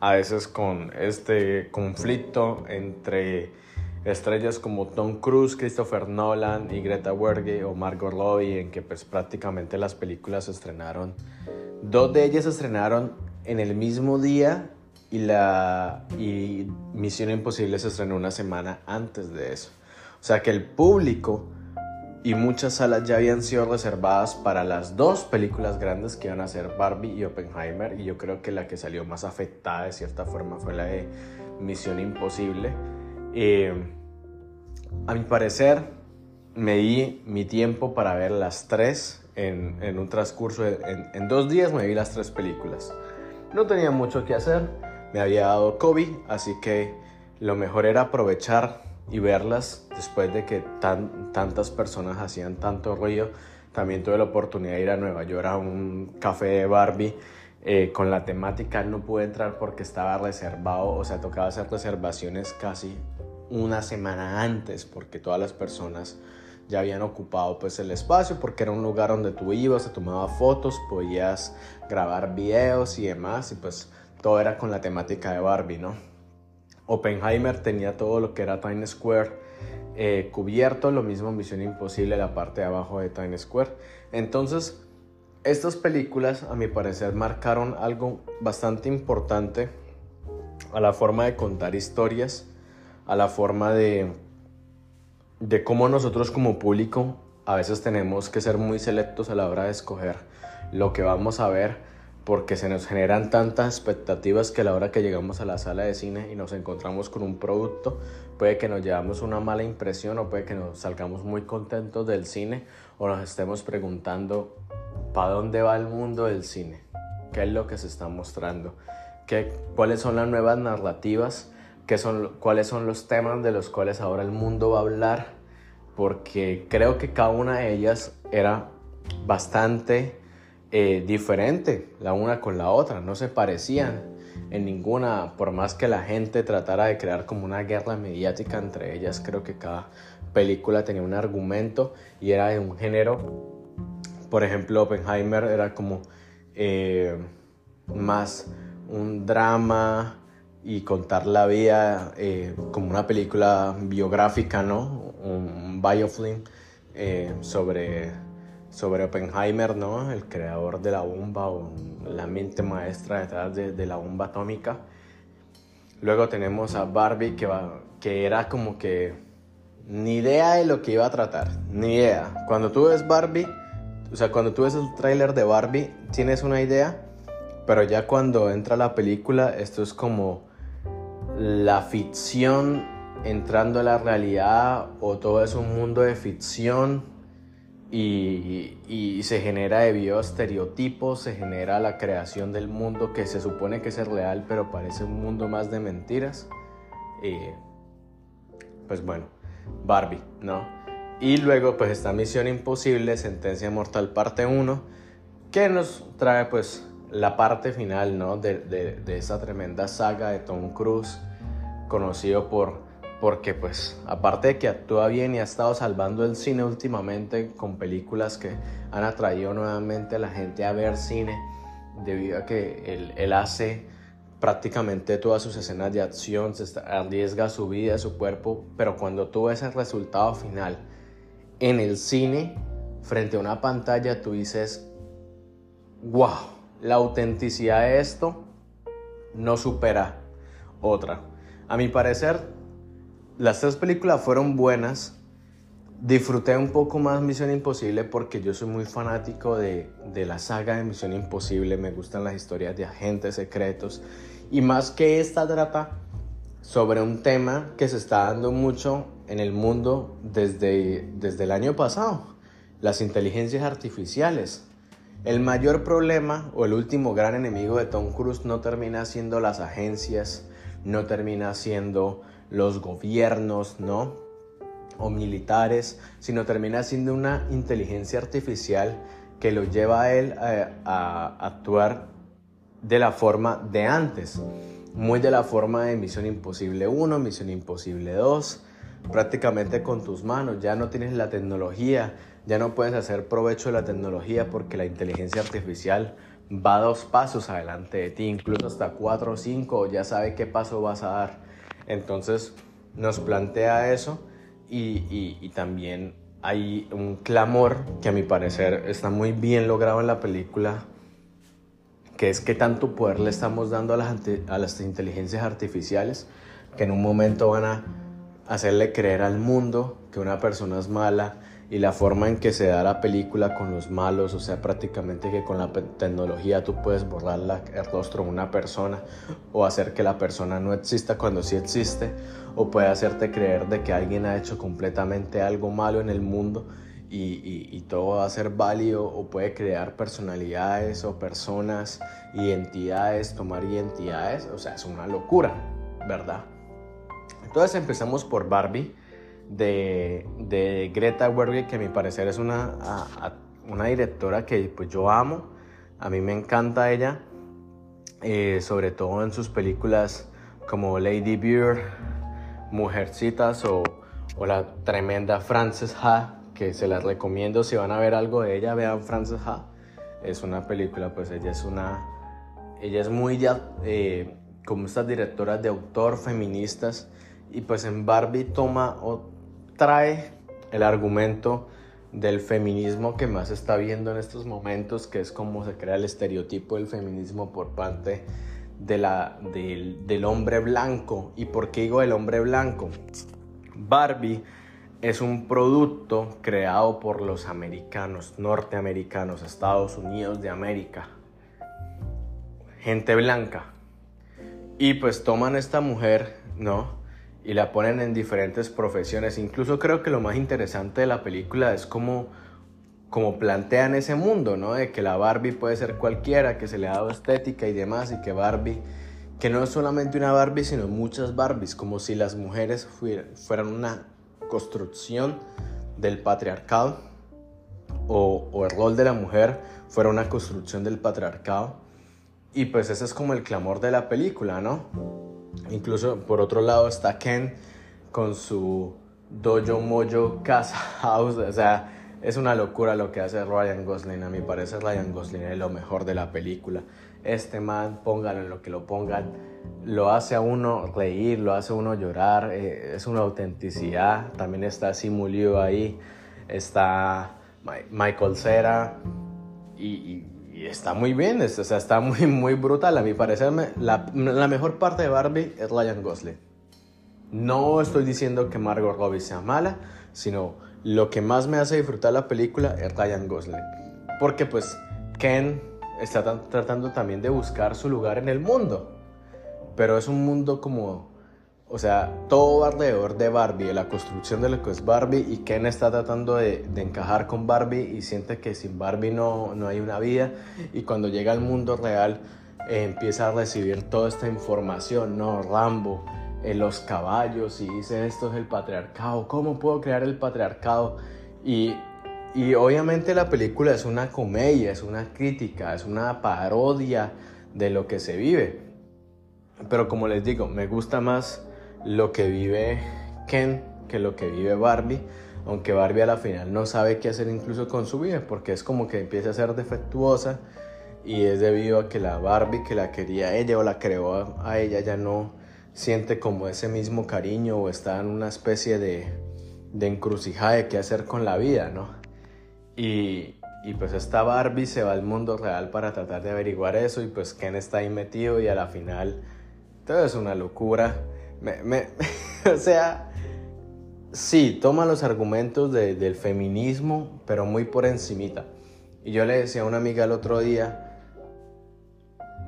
a veces con este conflicto entre estrellas como Tom Cruise, Christopher Nolan y Greta Gerwig o Margot Robbie, en que pues prácticamente las películas se estrenaron. Dos de ellas se estrenaron en el mismo día y la y Misión Imposible se estrenó una semana antes de eso. O sea que el público y muchas salas ya habían sido reservadas para las dos películas grandes que iban a ser Barbie y Oppenheimer y yo creo que la que salió más afectada de cierta forma fue la de Misión Imposible. Eh, a mi parecer me di mi tiempo para ver las tres en, un transcurso, en, en dos días me vi las tres películas. No tenía mucho que hacer, me había dado COVID, así que lo mejor era aprovechar y verlas después de que tan, tantas personas hacían tanto ruido. También tuve la oportunidad de ir a Nueva York a un café de Barbie eh, con la temática. No pude entrar porque estaba reservado, o sea, tocaba hacer reservaciones casi una semana antes porque todas las personas ya habían ocupado pues el espacio porque era un lugar donde tú ibas, se tomaba fotos, podías grabar videos y demás y pues todo era con la temática de Barbie, ¿no? Oppenheimer tenía todo lo que era Times Square eh, cubierto, lo mismo Misión Imposible, la parte de abajo de Times Square. Entonces, estas películas, a mi parecer, marcaron algo bastante importante a la forma de contar historias, a la forma de, de cómo nosotros como público a veces tenemos que ser muy selectos a la hora de escoger lo que vamos a ver porque se nos generan tantas expectativas que a la hora que llegamos a la sala de cine y nos encontramos con un producto, puede que nos llevamos una mala impresión o puede que nos salgamos muy contentos del cine o nos estemos preguntando para dónde va el mundo del cine, qué es lo que se está mostrando, ¿Qué, cuáles son las nuevas narrativas, ¿Qué son, cuáles son los temas de los cuales ahora el mundo va a hablar, porque creo que cada una de ellas era bastante eh, diferente la una con la otra, no se parecían en ninguna, por más que la gente tratara de crear como una guerra mediática entre ellas, creo que cada película tenía un argumento y era de un género, por ejemplo, Oppenheimer era como eh, más un drama y contar la vida eh, como una película biográfica, ¿no? Un biofilm sobre sobre Oppenheimer, ¿no? El creador de la bomba o la mente maestra detrás de, la bomba atómica. Luego tenemos a Barbie que, que era como que ni idea de lo que iba a tratar, ni idea. Cuando tú ves Barbie, o sea, cuando tú ves el tráiler de Barbie, tienes una idea, pero ya cuando entra la película, esto es como la ficción entrando a la realidad o todo es un mundo de ficción y, se genera debido a estereotipos, se genera la creación del mundo que se supone que es real, pero parece un mundo más de mentiras. pues bueno, Barbie, ¿no? Y luego pues está Misión Imposible, Sentencia Mortal parte 1, que nos trae pues la parte final, ¿no? De, de, de esa tremenda saga de Tom Cruise, conocido por porque pues aparte de que actúa bien y ha estado salvando el cine últimamente con películas que han atraído nuevamente a la gente a ver cine debido a que él, hace prácticamente todas sus escenas de acción, se arriesga su vida, su cuerpo, pero cuando tú ves el resultado final en el cine, frente a una pantalla, tú dices, wow, la autenticidad de esto no supera otra. A mi parecer, las tres películas fueron buenas. Disfruté un poco más Misión Imposible porque yo soy muy fanático de, de, la saga de Misión Imposible. Me gustan las historias de agentes secretos. Y más que esta trata sobre un tema que se está dando mucho en el mundo desde, desde el año pasado. Las inteligencias artificiales. El mayor problema o el último gran enemigo de Tom Cruise no termina siendo las agencias, no termina siendo los gobiernos, ¿no? O militares, sino termina siendo una inteligencia artificial que lo lleva a él a, actuar de la forma de antes, muy de la forma de Misión Imposible 1, Misión Imposible 2, prácticamente con tus manos, ya no tienes la tecnología, ya no puedes hacer provecho de la tecnología porque la inteligencia artificial va dos pasos adelante de ti, incluso hasta cuatro o cinco, ya sabe qué paso vas a dar. Entonces, nos plantea eso y, también hay un clamor que a mi parecer está muy bien logrado en la película, que es que tanto poder le estamos dando a las, a las inteligencias artificiales que en un momento van a hacerle creer al mundo que una persona es mala y la forma en que se da la película con los malos, o sea, prácticamente que con la tecnología tú puedes borrar la, el rostro de una persona o hacer que la persona no exista cuando sí existe, o puede hacerte creer de que alguien ha hecho completamente algo malo en el mundo y, y, todo va a ser válido, o puede crear personalidades o personas, identidades, tomar identidades, o sea, es una locura, ¿verdad? Entonces empezamos por Barbie de, Greta Gerwig, que a mi parecer es una, una directora que pues yo amo. A mí me encanta ella, eh, sobre todo en sus películas como Lady Bird, Mujercitas o, o la tremenda Frances Ha, que se las recomiendo si van a ver algo de ella, vean Frances Ha. Es una película, pues ella es una, ella es muy eh, como estas directoras de autor feministas y pues en Barbie toma trae el argumento del feminismo que más está viendo en estos momentos, que es como se crea el estereotipo del feminismo por parte de la, del, del hombre blanco. ¿Y por qué digo el hombre blanco? Barbie es un producto creado por los americanos, norteamericanos, Estados Unidos de América. Gente blanca. Y pues toman esta mujer, ¿no? Y la ponen en diferentes profesiones. Incluso creo que lo más interesante de la película es cómo, cómo plantean ese mundo, ¿no? De que la Barbie puede ser cualquiera, que se le ha dado estética y demás, y que Barbie, que no es solamente una Barbie, sino muchas Barbies, como si las mujeres fueran una construcción del patriarcado o, o el rol de la mujer fuera una construcción del patriarcado. Y pues ese es como el clamor de la película, ¿no? Incluso por otro lado está Ken con su Dojo Mojo Casa House. O sea, es una locura lo que hace Ryan Gosling. A mi parecer Ryan Gosling es lo mejor de la película. Este man, pónganlo en lo que lo pongan, lo hace a uno reír, lo hace a uno llorar. Eh, es una autenticidad. También está Simulio ahí. Está Michael Cera. y y está muy bien, o sea, está muy, muy brutal. A mi parecer, la, la, mejor parte de Barbie es Ryan Gosling. No estoy diciendo que Margot Robbie sea mala, sino lo que más me hace disfrutar la película es Ryan Gosling. Porque pues Ken está tratando también de buscar su lugar en el mundo. Pero es un mundo como o sea, todo alrededor de Barbie, de la construcción de lo que es Barbie, y Ken está tratando de, encajar con Barbie y siente que sin Barbie no, no, hay una vida. Y cuando llega al mundo real, eh, empieza a recibir toda esta información, ¿no? Rambo, eh, los caballos, y dice: Esto es el patriarcado, ¿cómo puedo crear el patriarcado? Y, y obviamente la película es una comedia, es una crítica, es una parodia de lo que se vive. Pero como les digo, me gusta más lo que vive Ken que lo que vive Barbie, aunque Barbie a la final no sabe qué hacer incluso con su vida, porque es como que empieza a ser defectuosa y es debido a que la Barbie que la quería ella o la creó a ella ya no siente como ese mismo cariño o está en una especie de, de encrucijada de qué hacer con la vida, ¿no? Y, y pues esta Barbie se va al mundo real para tratar de averiguar eso y pues Ken está ahí metido y a la final todo es una locura me, o sea, sí, toma los argumentos del feminismo, pero muy por encimita. Y yo le decía a una amiga el otro día,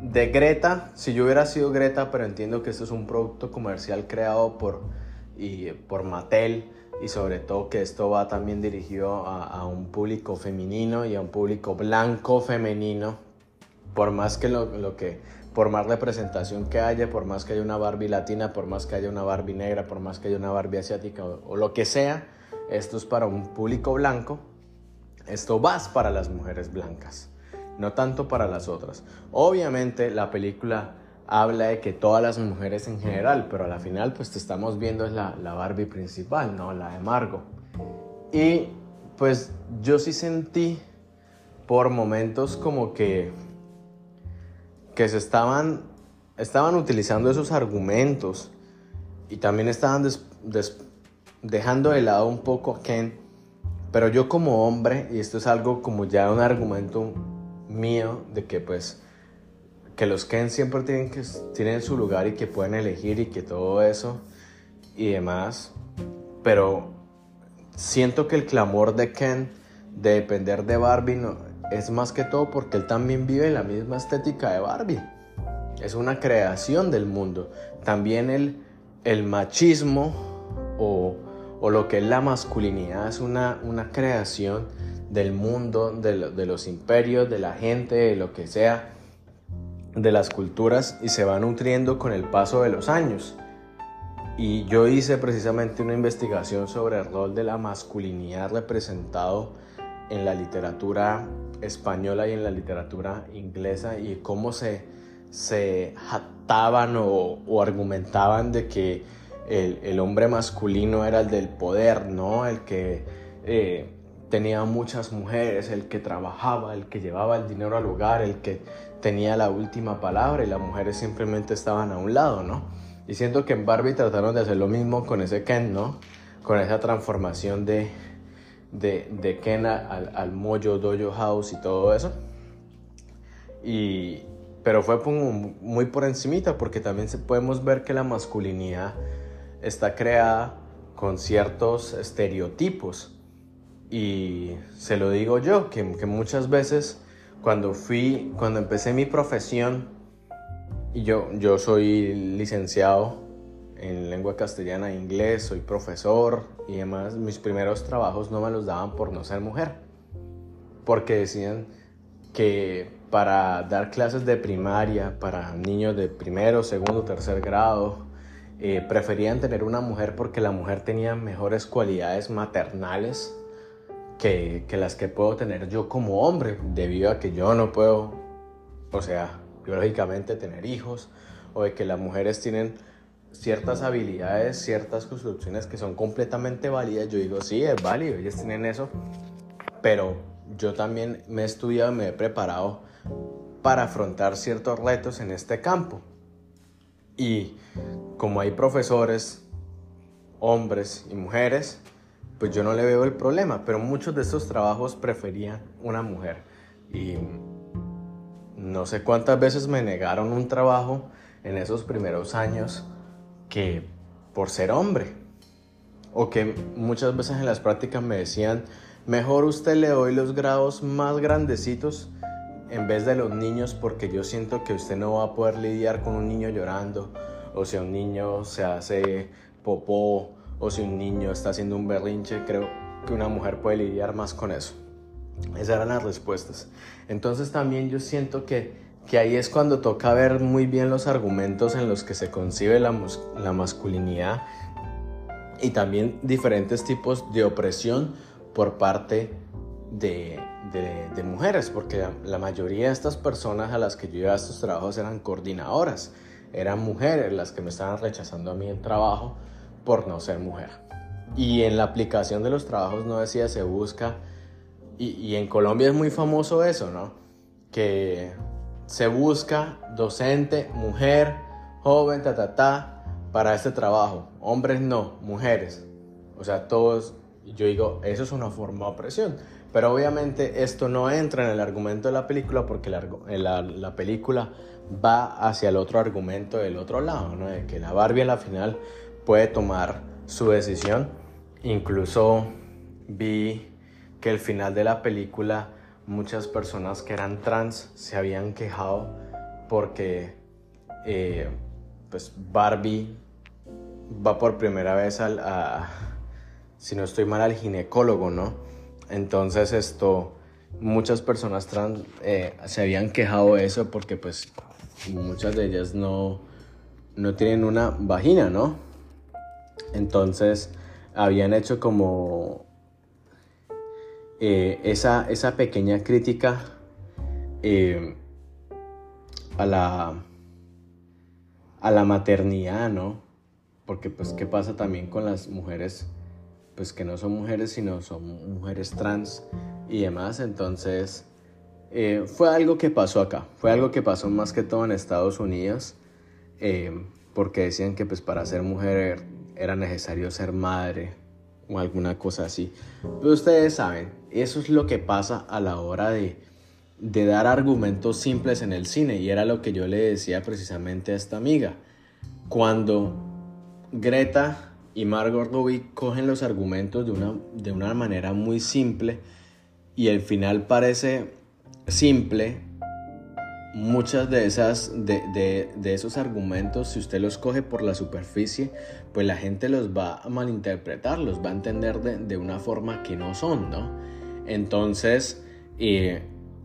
de Greta, si yo hubiera sido Greta, pero entiendo que esto es un producto comercial creado por, y, por Mattel y sobre todo que esto va también dirigido a, un público femenino y a un público blanco femenino, por más que lo que por más representación que haya, por más que haya una Barbie latina, por más que haya una Barbie negra, por más que haya una Barbie asiática o, lo que sea, esto es para un público blanco, esto va para las mujeres blancas, no tanto para las otras. Obviamente la película habla de que todas las mujeres en general, pero a la final pues te estamos viendo es la, la Barbie principal, ¿no? La de Margot. Y pues yo sí sentí por momentos como que que se estaban, estaban utilizando esos argumentos y también estaban dejando de lado un poco a Ken, pero yo como hombre, y esto es algo como ya un argumento mío de que pues que los Ken siempre tienen, que, tienen su lugar y que pueden elegir y que todo eso y demás, pero siento que el clamor de Ken de depender de Barbie no, es más que todo porque él también vive la misma estética de Barbie. Es una creación del mundo. También el, el machismo o, o, lo que es la masculinidad es una, una creación del mundo, de, de los imperios, de la gente, de lo que sea, de las culturas y se va nutriendo con el paso de los años. Y yo hice precisamente una investigación sobre el rol de la masculinidad representado en la literatura española y en la literatura inglesa y cómo se, se jactaban o, argumentaban de que el, hombre masculino era el del poder, ¿no? El que eh, tenía muchas mujeres, el que trabajaba, el que llevaba el dinero al hogar, el que tenía la última palabra y las mujeres simplemente estaban a un lado, ¿no? Y siento que en Barbie trataron de hacer lo mismo con ese Ken, ¿no? Con esa transformación de, de, de Ken al, al Mojo Dojo House y todo eso. Y, pero fue muy por encimita porque también podemos ver que la masculinidad está creada con ciertos estereotipos. Y se lo digo yo, que, que muchas veces cuando fui, cuando empecé mi profesión, y yo, yo soy licenciado en lengua castellana e inglés, soy profesor y demás, mis primeros trabajos no me los daban por no ser mujer. Porque decían que para dar clases de primaria, para niños de primero, segundo, tercer grado, eh, preferían tener una mujer porque la mujer tenía mejores cualidades maternales que, que las que puedo tener yo como hombre, debido a que yo no puedo, o sea, biológicamente tener hijos, o de que las mujeres tienen ciertas habilidades, ciertas construcciones que son completamente válidas. Yo digo, sí, es válido, ellos tienen eso, pero yo también me he estudiado, me he preparado para afrontar ciertos retos en este campo. Y como hay profesores, hombres y mujeres, pues yo no le veo el problema, pero muchos de estos trabajos preferían una mujer. Y no sé cuántas veces me negaron un trabajo en esos primeros años que por ser hombre. O que muchas veces en las prácticas me decían, mejor usted le doy los grados más grandecitos en vez de los niños porque yo siento que usted no va a poder lidiar con un niño llorando o si un niño se hace popó o si un niño está haciendo un berrinche, creo que una mujer puede lidiar más con eso. Esas eran las respuestas. Entonces también yo siento que que ahí es cuando toca ver muy bien los argumentos en los que se concibe la, la masculinidad y también diferentes tipos de opresión por parte de, de, mujeres, porque la, mayoría de estas personas a las que yo iba a estos trabajos eran coordinadoras, eran mujeres las que me estaban rechazando a mí el trabajo por no ser mujer. Y en la aplicación de los trabajos no decía se busca, y, y en Colombia es muy famoso eso, ¿no? Que se busca docente, mujer, joven, ta, para este trabajo. Hombres no, mujeres. O sea, todos, yo digo, eso es una forma de opresión. Pero obviamente esto no entra en el argumento de la película porque la, la, la película va hacia el otro argumento del otro lado, ¿no? De que la Barbie a la final puede tomar su decisión. Incluso vi que el final de la película muchas personas que eran trans se habían quejado porque eh, pues Barbie va por primera vez al, a, si no estoy mal, al ginecólogo, ¿no? Entonces esto, muchas personas trans eh, se habían quejado de eso porque pues muchas de ellas no, no tienen una vagina, ¿no? Entonces habían hecho como eh, esa, esa, pequeña crítica eh, a, la, a la maternidad, ¿no? Porque pues qué pasa también con las mujeres, pues que no son mujeres, sino son mujeres trans y demás. Entonces, eh, fue algo que pasó acá, fue algo que pasó más que todo en Estados Unidos, porque decían que pues para ser mujer era necesario ser madre o alguna cosa así. Pero ustedes saben, eso es lo que pasa a la hora de, de dar argumentos simples en el cine y era lo que yo le decía precisamente a esta amiga. Cuando Greta y Margot Robbie cogen los argumentos de una, de una manera muy simple y el final parece simple, muchas de esas de, esos argumentos si usted los coge por la superficie pues la gente los va a malinterpretar los va a entender de, una forma que no son no entonces eh,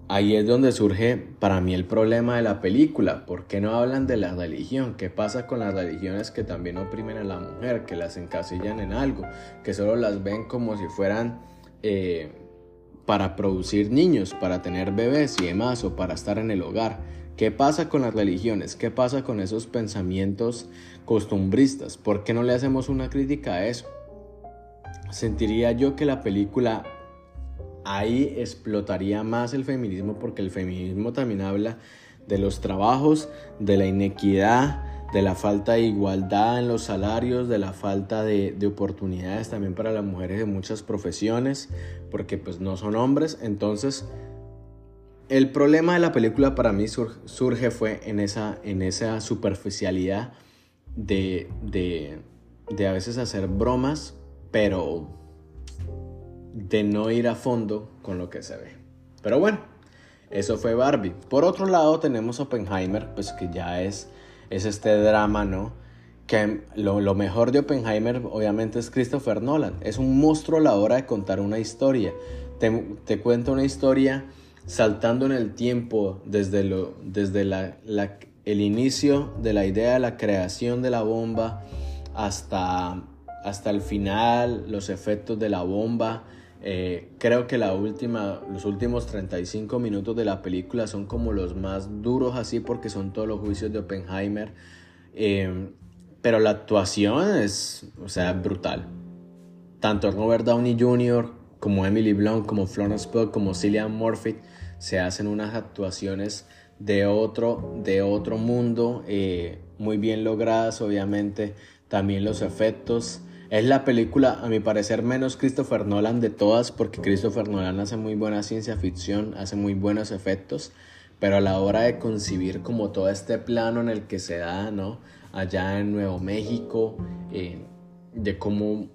ahí es donde surge para mí el problema de la película ¿por qué no hablan de la religión? ¿qué pasa con las religiones que también oprimen a la mujer que las encasillan en algo que solo las ven como si fueran eh, para producir niños, para tener bebés y demás, o para estar en el hogar. ¿Qué pasa con las religiones? ¿Qué pasa con esos pensamientos costumbristas? ¿Por qué no le hacemos una crítica a eso? Sentiría yo que la película ahí explotaría más el feminismo porque el feminismo también habla de los trabajos, de la inequidad, de la falta de igualdad en los salarios, de la falta de, oportunidades también para las mujeres de muchas profesiones, porque pues no son hombres. Entonces, el problema de la película para mí surge, fue en esa, en esa superficialidad de, de, de a veces hacer bromas, pero de no ir a fondo con lo que se ve. Pero bueno, eso fue Barbie. Por otro lado tenemos Oppenheimer, pues que ya es es este drama, ¿no? Que lo, mejor de Oppenheimer obviamente es Christopher Nolan. Es un monstruo a la hora de contar una historia. Te, te cuenta una historia saltando en el tiempo desde, lo, desde la, el inicio de la idea de la creación de la bomba hasta, hasta el final, los efectos de la bomba, eh, creo que la última, los últimos 35 minutos de la película son como los más duros así porque son todos los juicios de Oppenheimer. Eh, pero la actuación es, o sea, brutal. Tanto Robert Downey Jr. como Emily Blunt, como Florence Pugh, como Cillian Murphy se hacen unas actuaciones de otro, de otro mundo, eh, muy bien logradas, obviamente. También los efectos. Es la película, a mi parecer, menos Christopher Nolan de todas, porque Christopher Nolan hace muy buena ciencia ficción, hace muy buenos efectos, pero a la hora de concebir como todo este plano en el que se da, ¿no? Allá en Nuevo México, eh, de cómo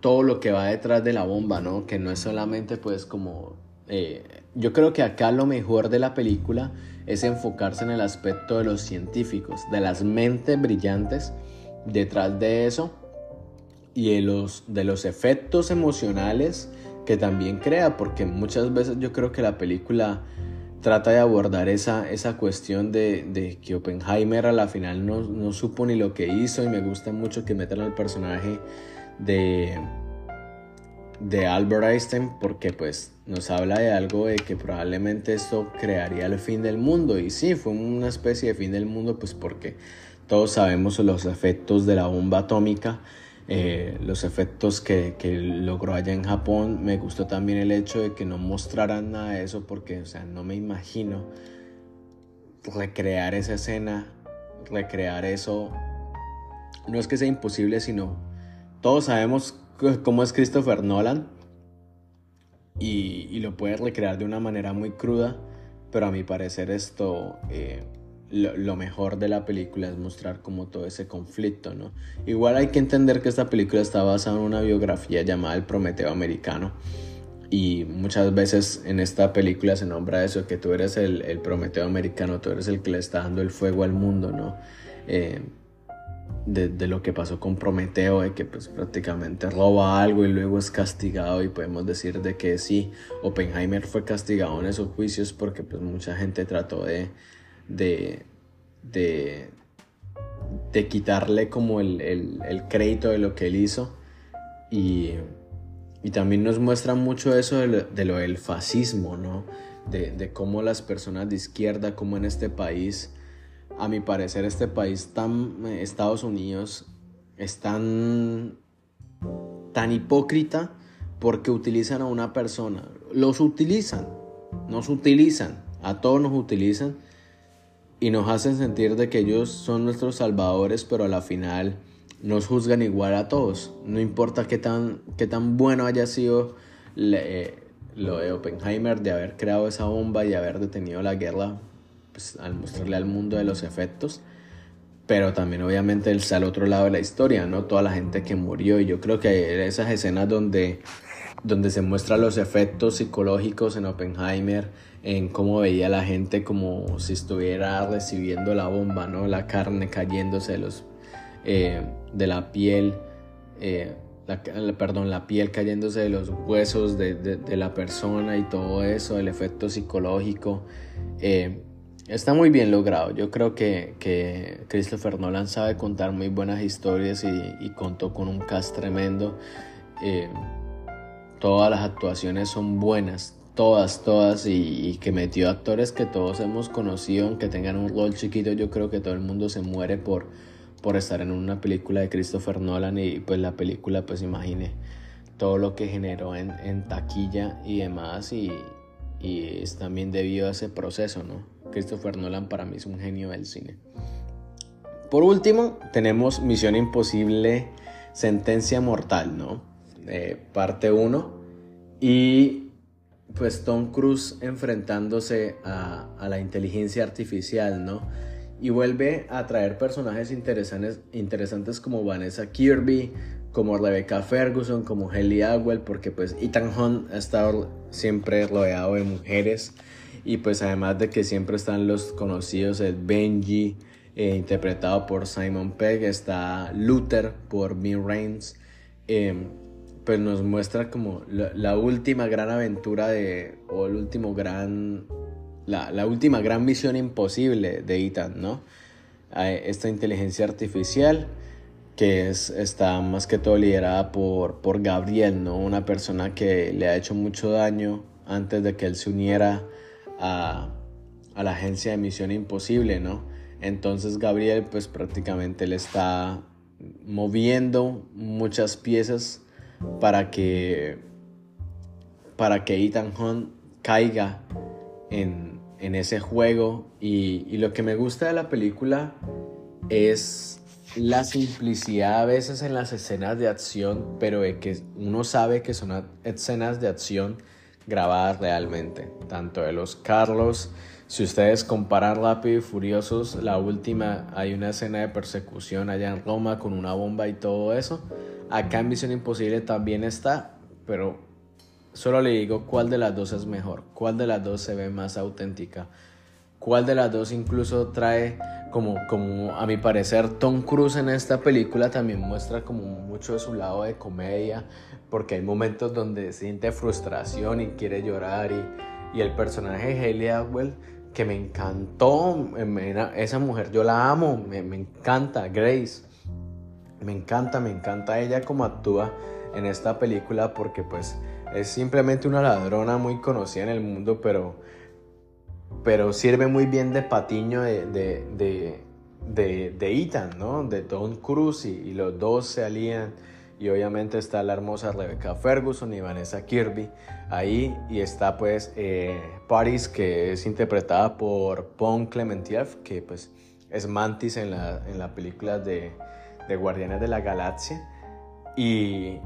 todo lo que va detrás de la bomba, ¿no? Que no es solamente pues como... Eh, yo creo que acá lo mejor de la película es enfocarse en el aspecto de los científicos, de las mentes brillantes detrás de eso y de los, de los efectos emocionales que también crea, porque muchas veces yo creo que la película trata de abordar esa, esa cuestión de, de, que Oppenheimer a la final no, no, supo ni lo que hizo y me gusta mucho que metan al personaje de, de Albert Einstein porque pues nos habla de algo de que probablemente esto crearía el fin del mundo. Y sí, fue una especie de fin del mundo pues porque todos sabemos los efectos de la bomba atómica eh, los efectos que, que, logró allá en Japón. Me gustó también el hecho de que no mostraran nada de eso porque, o sea, no me imagino recrear esa escena, recrear eso. No es que sea imposible, sino todos sabemos cómo es Christopher Nolan y, y lo puede recrear de una manera muy cruda, pero a mi parecer esto... Eh, lo, mejor de la película es mostrar como todo ese conflicto, ¿no? Igual hay que entender que esta película está basada en una biografía llamada El Prometeo Americano. Y muchas veces en esta película se nombra eso, que tú eres el, el Prometeo americano, tú eres el que le está dando el fuego al mundo, ¿no? Eh, de, de, lo que pasó con Prometeo, de que pues prácticamente roba algo y luego es castigado y podemos decir de que sí, Oppenheimer fue castigado en esos juicios porque pues mucha gente trató de, de, de, de quitarle como el, el, crédito de lo que él hizo. Y, y también nos muestra mucho eso de lo, del fascismo, ¿no? De, de, cómo las personas de izquierda, como en este país, a mi parecer este país tan, Estados Unidos, es tan, tan hipócrita porque utilizan a una persona. Los utilizan, nos utilizan, a todos nos utilizan y nos hacen sentir de que ellos son nuestros salvadores, pero a la final nos juzgan igual a todos. No importa qué tan, qué tan bueno haya sido eh, lo de Oppenheimer de haber creado esa bomba y haber detenido la guerra pues, al mostrarle al mundo de los efectos. Pero también obviamente está al otro lado de la historia, ¿no? Toda la gente que murió. Y yo creo que esas escenas donde, donde se muestran los efectos psicológicos en Oppenheimer, en cómo veía la gente como si estuviera recibiendo la bomba, ¿no? La carne cayéndose de, los, eh, de la piel. Eh, la, perdón, la piel cayéndose de los huesos de, de, la persona y todo eso, el efecto psicológico. Eh, está muy bien logrado. Yo creo que, que, Christopher Nolan sabe contar muy buenas historias y, contó con un cast tremendo. Todas las actuaciones son buenas, todas, todas, y, y, que metió actores que todos hemos conocido, aunque tengan un rol chiquito, yo creo que todo el mundo se muere por por estar en una película de Christopher Nolan y pues la película pues imagine todo lo que generó en, en taquilla y demás y, y, es también debido a ese proceso, ¿no? Christopher Nolan para mí es un genio del cine. Por último, tenemos Misión Imposible, Sentencia Mortal, ¿no? Eh, parte 1 y pues Tom Cruise enfrentándose a, a la inteligencia artificial, ¿no? y vuelve a traer personajes interesantes, interesantes como Vanessa Kirby, como Rebecca Ferguson, como Haley Agwell, porque pues Ethan Hunt ha estado siempre rodeado de mujeres y pues además de que siempre están los conocidos, el Benji, eh, interpretado por Simon Pegg, está Luther por Min Reigns, em, pues nos muestra como la, la, última gran aventura de, o el último gran la, última gran misión imposible de Ethan, ¿no? Esta inteligencia artificial que es, está más que todo liderada por, por Gabriel, ¿no? Una persona que le ha hecho mucho daño antes de que él se uniera a, a la agencia de Misión Imposible, ¿no? Entonces Gabriel pues prácticamente le está moviendo muchas piezas para que para que Ethan Hunt caiga en, ese juego. Y, lo que me gusta de la película es la simplicidad a veces en las escenas de acción, pero de que uno sabe que son escenas de acción grabadas realmente, tanto de los Carlos, si ustedes comparan Rápido y Furiosos, la última hay una escena de persecución allá en Roma con una bomba y todo eso. Acá en Misión Imposible también está, pero Solo le digo cuál de las dos es mejor, cuál de las dos se ve más auténtica, cuál de las dos incluso trae como, como a mi parecer Tom Cruise en esta película también muestra como mucho de su lado de comedia, porque hay momentos donde siente frustración y quiere llorar y, y el personaje de Hayley Atwell que me encantó, esa mujer yo la amo, me, me encanta, Grace, me encanta, me encanta ella como actúa en esta película porque pues es simplemente una ladrona muy conocida en el mundo, pero, pero sirve muy bien de patiño de, de, de, de, Ethan, ¿no? De Tom Cruise y, los dos se alían. Y obviamente está la hermosa Rebecca Ferguson y Vanessa Kirby ahí. Y está pues eh, Paris, que es interpretada por Pon Clementieff, que pues es Mantis en la, en la película de, de Guardianes de la Galaxia. Y,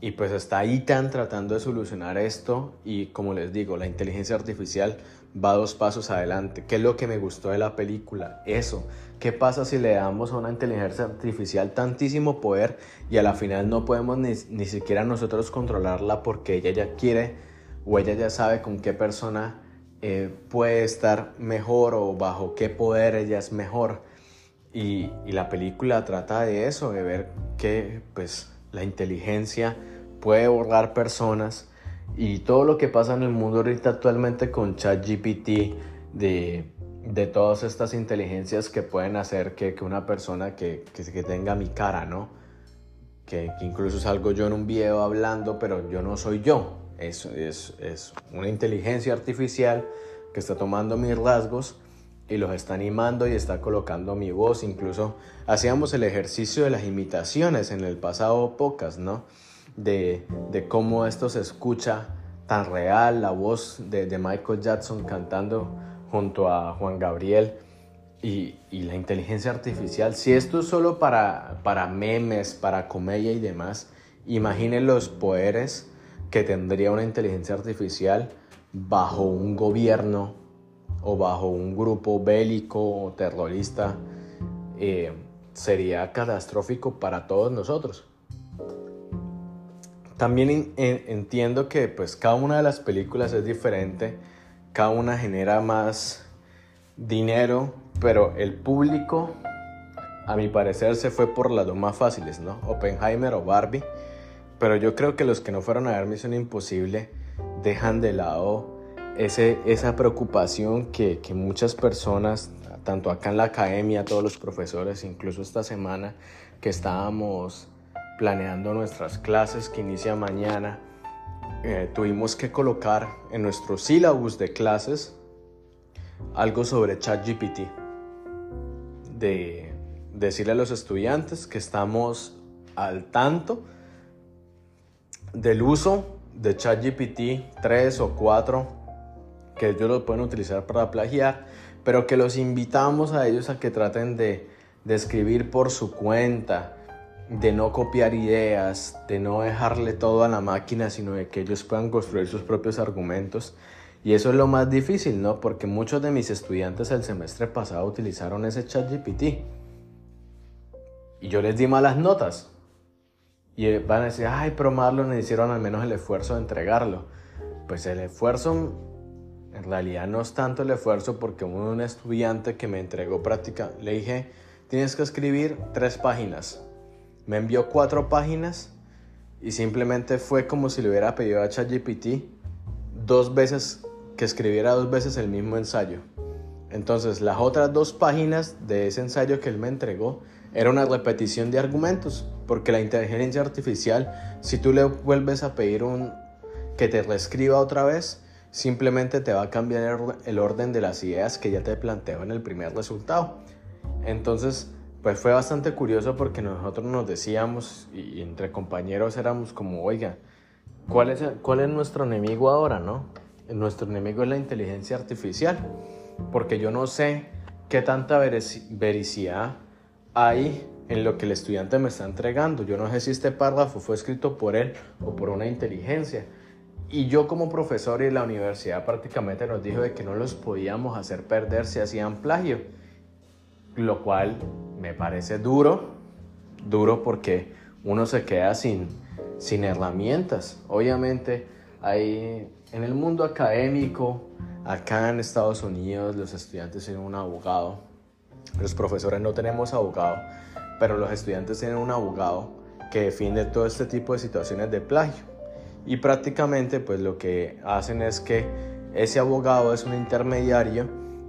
y pues está Ethan tratando de solucionar esto y como les digo, la inteligencia artificial va dos pasos adelante. ¿Qué es lo que me gustó de la película? Eso. ¿Qué pasa si le damos a una inteligencia artificial tantísimo poder y a la final no podemos ni, ni siquiera nosotros controlarla porque ella ya quiere o ella ya sabe con qué persona eh, puede estar mejor o bajo qué poder ella es mejor? Y, la película trata de eso, de ver que pues la inteligencia puede borrar personas y todo lo que pasa en el mundo ahorita actualmente con ChatGPT de, de todas estas inteligencias que pueden hacer que, que una persona que, que, tenga mi cara, ¿no? Que, incluso salgo yo en un video hablando, pero yo no soy yo. Es, es, es una inteligencia artificial que está tomando mis rasgos y los está animando y está colocando mi voz. Incluso hacíamos el ejercicio de las imitaciones en el pasado podcast, ¿no? De, cómo esto se escucha tan real, la voz de, Michael Jackson cantando junto a Juan Gabriel y, la inteligencia artificial, si esto es solo para, para memes, para comedia y demás, imaginen los poderes que tendría una inteligencia artificial bajo un gobierno o bajo un grupo bélico o terrorista. Eh, sería catastrófico para todos nosotros. También entiendo que pues cada una de las películas es diferente, cada una genera más dinero, pero el público, a mi parecer, se fue por las dos más fáciles, ¿no? Oppenheimer o Barbie. Pero yo creo que los que no fueron a ver Misión Imposible dejan de lado ese, esa preocupación que, que muchas personas, tanto acá en la academia, todos los profesores, incluso esta semana que estábamos planeando nuestras clases que inicia mañana, eh, tuvimos que colocar en nuestro sílabus de clases algo sobre ChatGPT. De decirle a los estudiantes que estamos al tanto del uso de ChatGPT 3 o 4 que ellos lo pueden utilizar para plagiar, pero que los invitamos a ellos a que traten de, de escribir por su cuenta, de no copiar ideas, de no dejarle todo a la máquina, sino de que ellos puedan construir sus propios argumentos. Y eso es lo más difícil, ¿no? Porque muchos de mis estudiantes el semestre pasado utilizaron ese chat GPT. Y yo les di malas notas. Y van a decir, ay, pero Marlon hicieron al menos el esfuerzo de entregarlo. Pues el esfuerzo, en realidad no es tanto el esfuerzo porque un estudiante que me entregó práctica, le dije, tienes que escribir tres páginas me envió cuatro páginas y simplemente fue como si le hubiera pedido a ChatGPT dos veces que escribiera dos veces el mismo ensayo. Entonces, las otras dos páginas de ese ensayo que él me entregó era una repetición de argumentos, porque la inteligencia artificial, si tú le vuelves a pedir un que te reescriba otra vez, simplemente te va a cambiar el orden de las ideas que ya te planteó en el primer resultado. Entonces, pues fue bastante curioso porque nosotros nos decíamos y, entre compañeros éramos como, oiga, ¿cuál es, ¿cuál es nuestro enemigo ahora, no? Nuestro enemigo es la inteligencia artificial, porque yo no sé qué tanta vericidad hay en lo que el estudiante me está entregando. Yo no sé si este párrafo fue escrito por él o por una inteligencia. Y yo como profesor y la universidad prácticamente nos dijo de que no los podíamos hacer perder si hacían plagio, lo cual me parece duro, duro porque uno se queda sin, sin herramientas. Obviamente, hay, en el mundo académico, acá en Estados Unidos, los estudiantes tienen un abogado, los profesores no tenemos abogado, pero los estudiantes tienen un abogado que defiende todo este tipo de situaciones de plagio. Y prácticamente pues lo que hacen es que ese abogado es un intermediario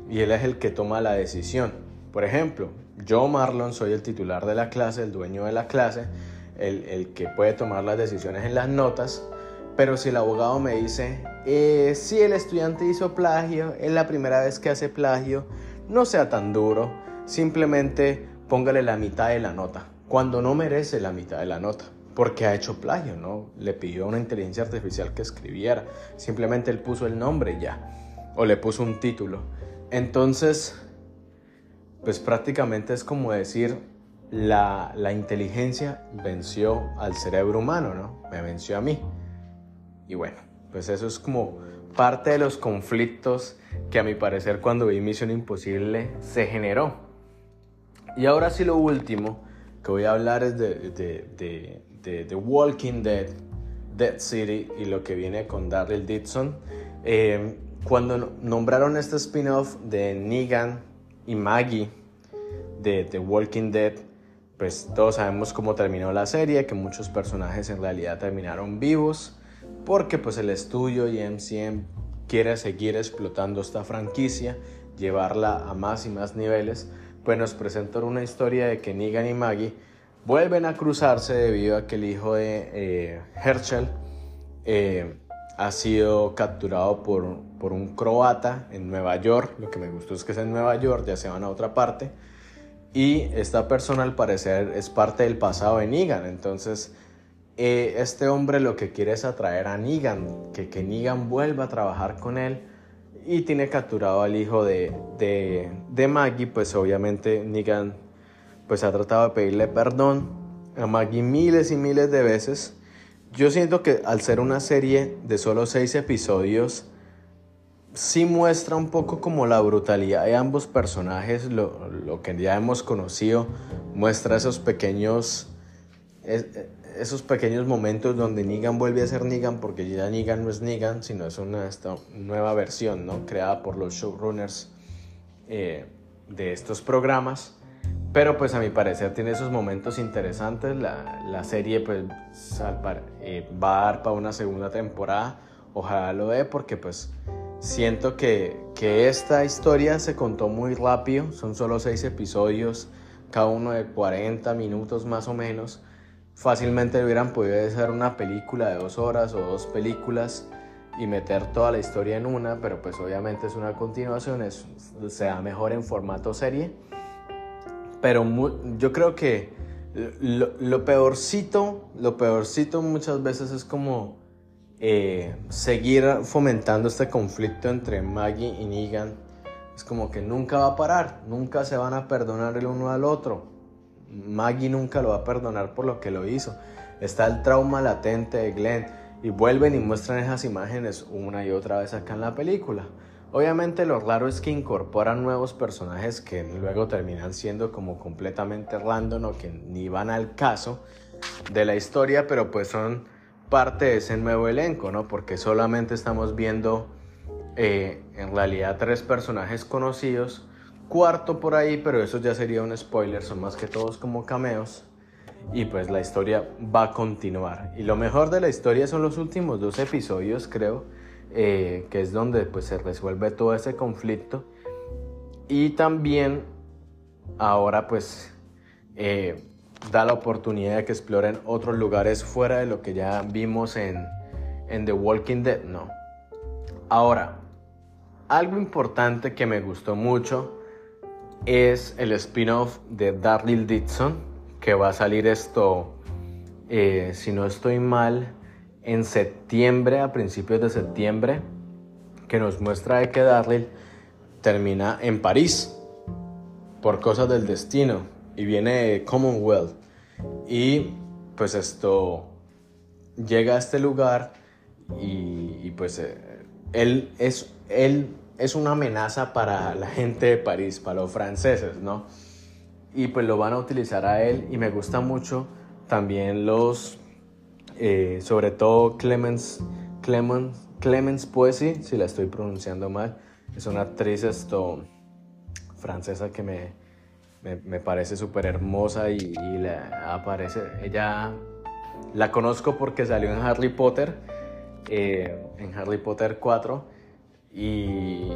y él es el que toma la decisión. Por ejemplo, yo, Marlon, soy el titular de la clase, el dueño de la clase, el, que puede tomar las decisiones en las notas, pero si el abogado me dice, eh, si el estudiante hizo plagio, es la primera vez que hace plagio, no sea tan duro, simplemente póngale la mitad de la nota, cuando no merece la mitad de la nota, porque ha hecho plagio, ¿no? Le pidió a una inteligencia artificial que escribiera, simplemente él puso el nombre ya, o le puso un título. Entonces, pues prácticamente es como decir, la, inteligencia venció al cerebro humano, ¿no? Me venció a mí. Y bueno, pues eso es como parte de los conflictos que a mi parecer cuando vi Misión Imposible se generó. Y ahora sí lo último que voy a hablar es de, de, The Walking Dead, Dead City y lo que viene con Daryl Dixon. Eh, cuando nombraron este spin-off de Negan y Maggie de The Walking Dead, pues todos sabemos cómo terminó la serie, que muchos personajes en realidad terminaron vivos, porque pues el estudio y MCM quiere seguir explotando esta franquicia, llevarla a más y más niveles, pues nos presentan una historia de que Negan y Maggie vuelven a cruzarse debido a que el hijo de eh, Herschel eh, ha sido capturado por, por un croata en Nueva York. Lo que me gustó es que es en Nueva York, ya se van a otra parte. Y esta persona al parecer es parte del pasado de Negan. Entonces, eh, este hombre lo que quiere es atraer a Negan, que, que Negan vuelva a trabajar con él. y tiene capturado al hijo de, de, de Maggie, pues obviamente Negan pues ha tratado de pedirle perdón a Maggie miles y miles de veces. Yo siento que al ser una serie de solo seis episodios, sí muestra un poco como la brutalidad de ambos personajes, lo, lo que ya hemos conocido, muestra esos pequeños, esos pequeños momentos donde Negan vuelve a ser Negan, porque ya Negan no es Negan, sino es una esta nueva versión, ¿no? Creada por los showrunners eh, de estos programas. Pero pues a mi parecer tiene esos momentos interesantes. La, la serie pues eh, va a dar para una segunda temporada. Ojalá lo dé porque pues siento que, que esta historia se contó muy rápido. Son solo seis episodios, cada uno de 40 minutos más o menos fácilmente hubieran podido hacer una película de dos horas o dos películas y meter toda la historia en una, pero pues obviamente es una continuación, es, se da mejor en formato serie. Pero yo creo que lo, peorcito, lo peorcito muchas veces es como eh, seguir fomentando este conflicto entre Maggie y Negan. Es como que nunca va a parar, nunca se van a perdonar el uno al otro Maggie nunca lo va a perdonar por lo que lo hizo. Está el trauma latente de Glenn y vuelven y muestran esas imágenes una y otra vez acá en la película. Obviamente lo raro es que incorporan nuevos personajes que luego terminan siendo como completamente random o que ni van al caso de la historia, pero pues son parte de ese nuevo elenco, ¿no? Porque solamente estamos viendo eh, en realidad tres personajes conocidos cuarto por ahí, pero eso ya sería un spoiler, son más que todos como cameos. Y pues la historia va a continuar. Y lo mejor de la historia son los últimos dos episodios, creo, eh, que es donde pues se resuelve todo ese conflicto. Y también ahora pues eh, da la oportunidad de que exploren otros lugares fuera de lo que ya vimos en, The Walking Dead, ¿no? Ahora, algo importante que me gustó mucho es el spin-off de Daryl Dixon, que va a salir esto, eh, si no estoy mal, en septiembre, a principios de septiembre, que nos muestra que Daryl termina en París por cosas del destino y viene Commonwealth y pues esto llega a este lugar y, pues eh, él es él es una amenaza para la gente de París, para los franceses, ¿no? Y pues lo van a utilizar a él y me gusta mucho también los, eh, sobre todo Clemens, Clemens, Clemens Poesy, si la estoy pronunciando mal, es una actriz esto, francesa que me, me, parece súper hermosa y, aparece, ella la conozco porque salió en Harry Potter, eh, en Harry Potter 4 y,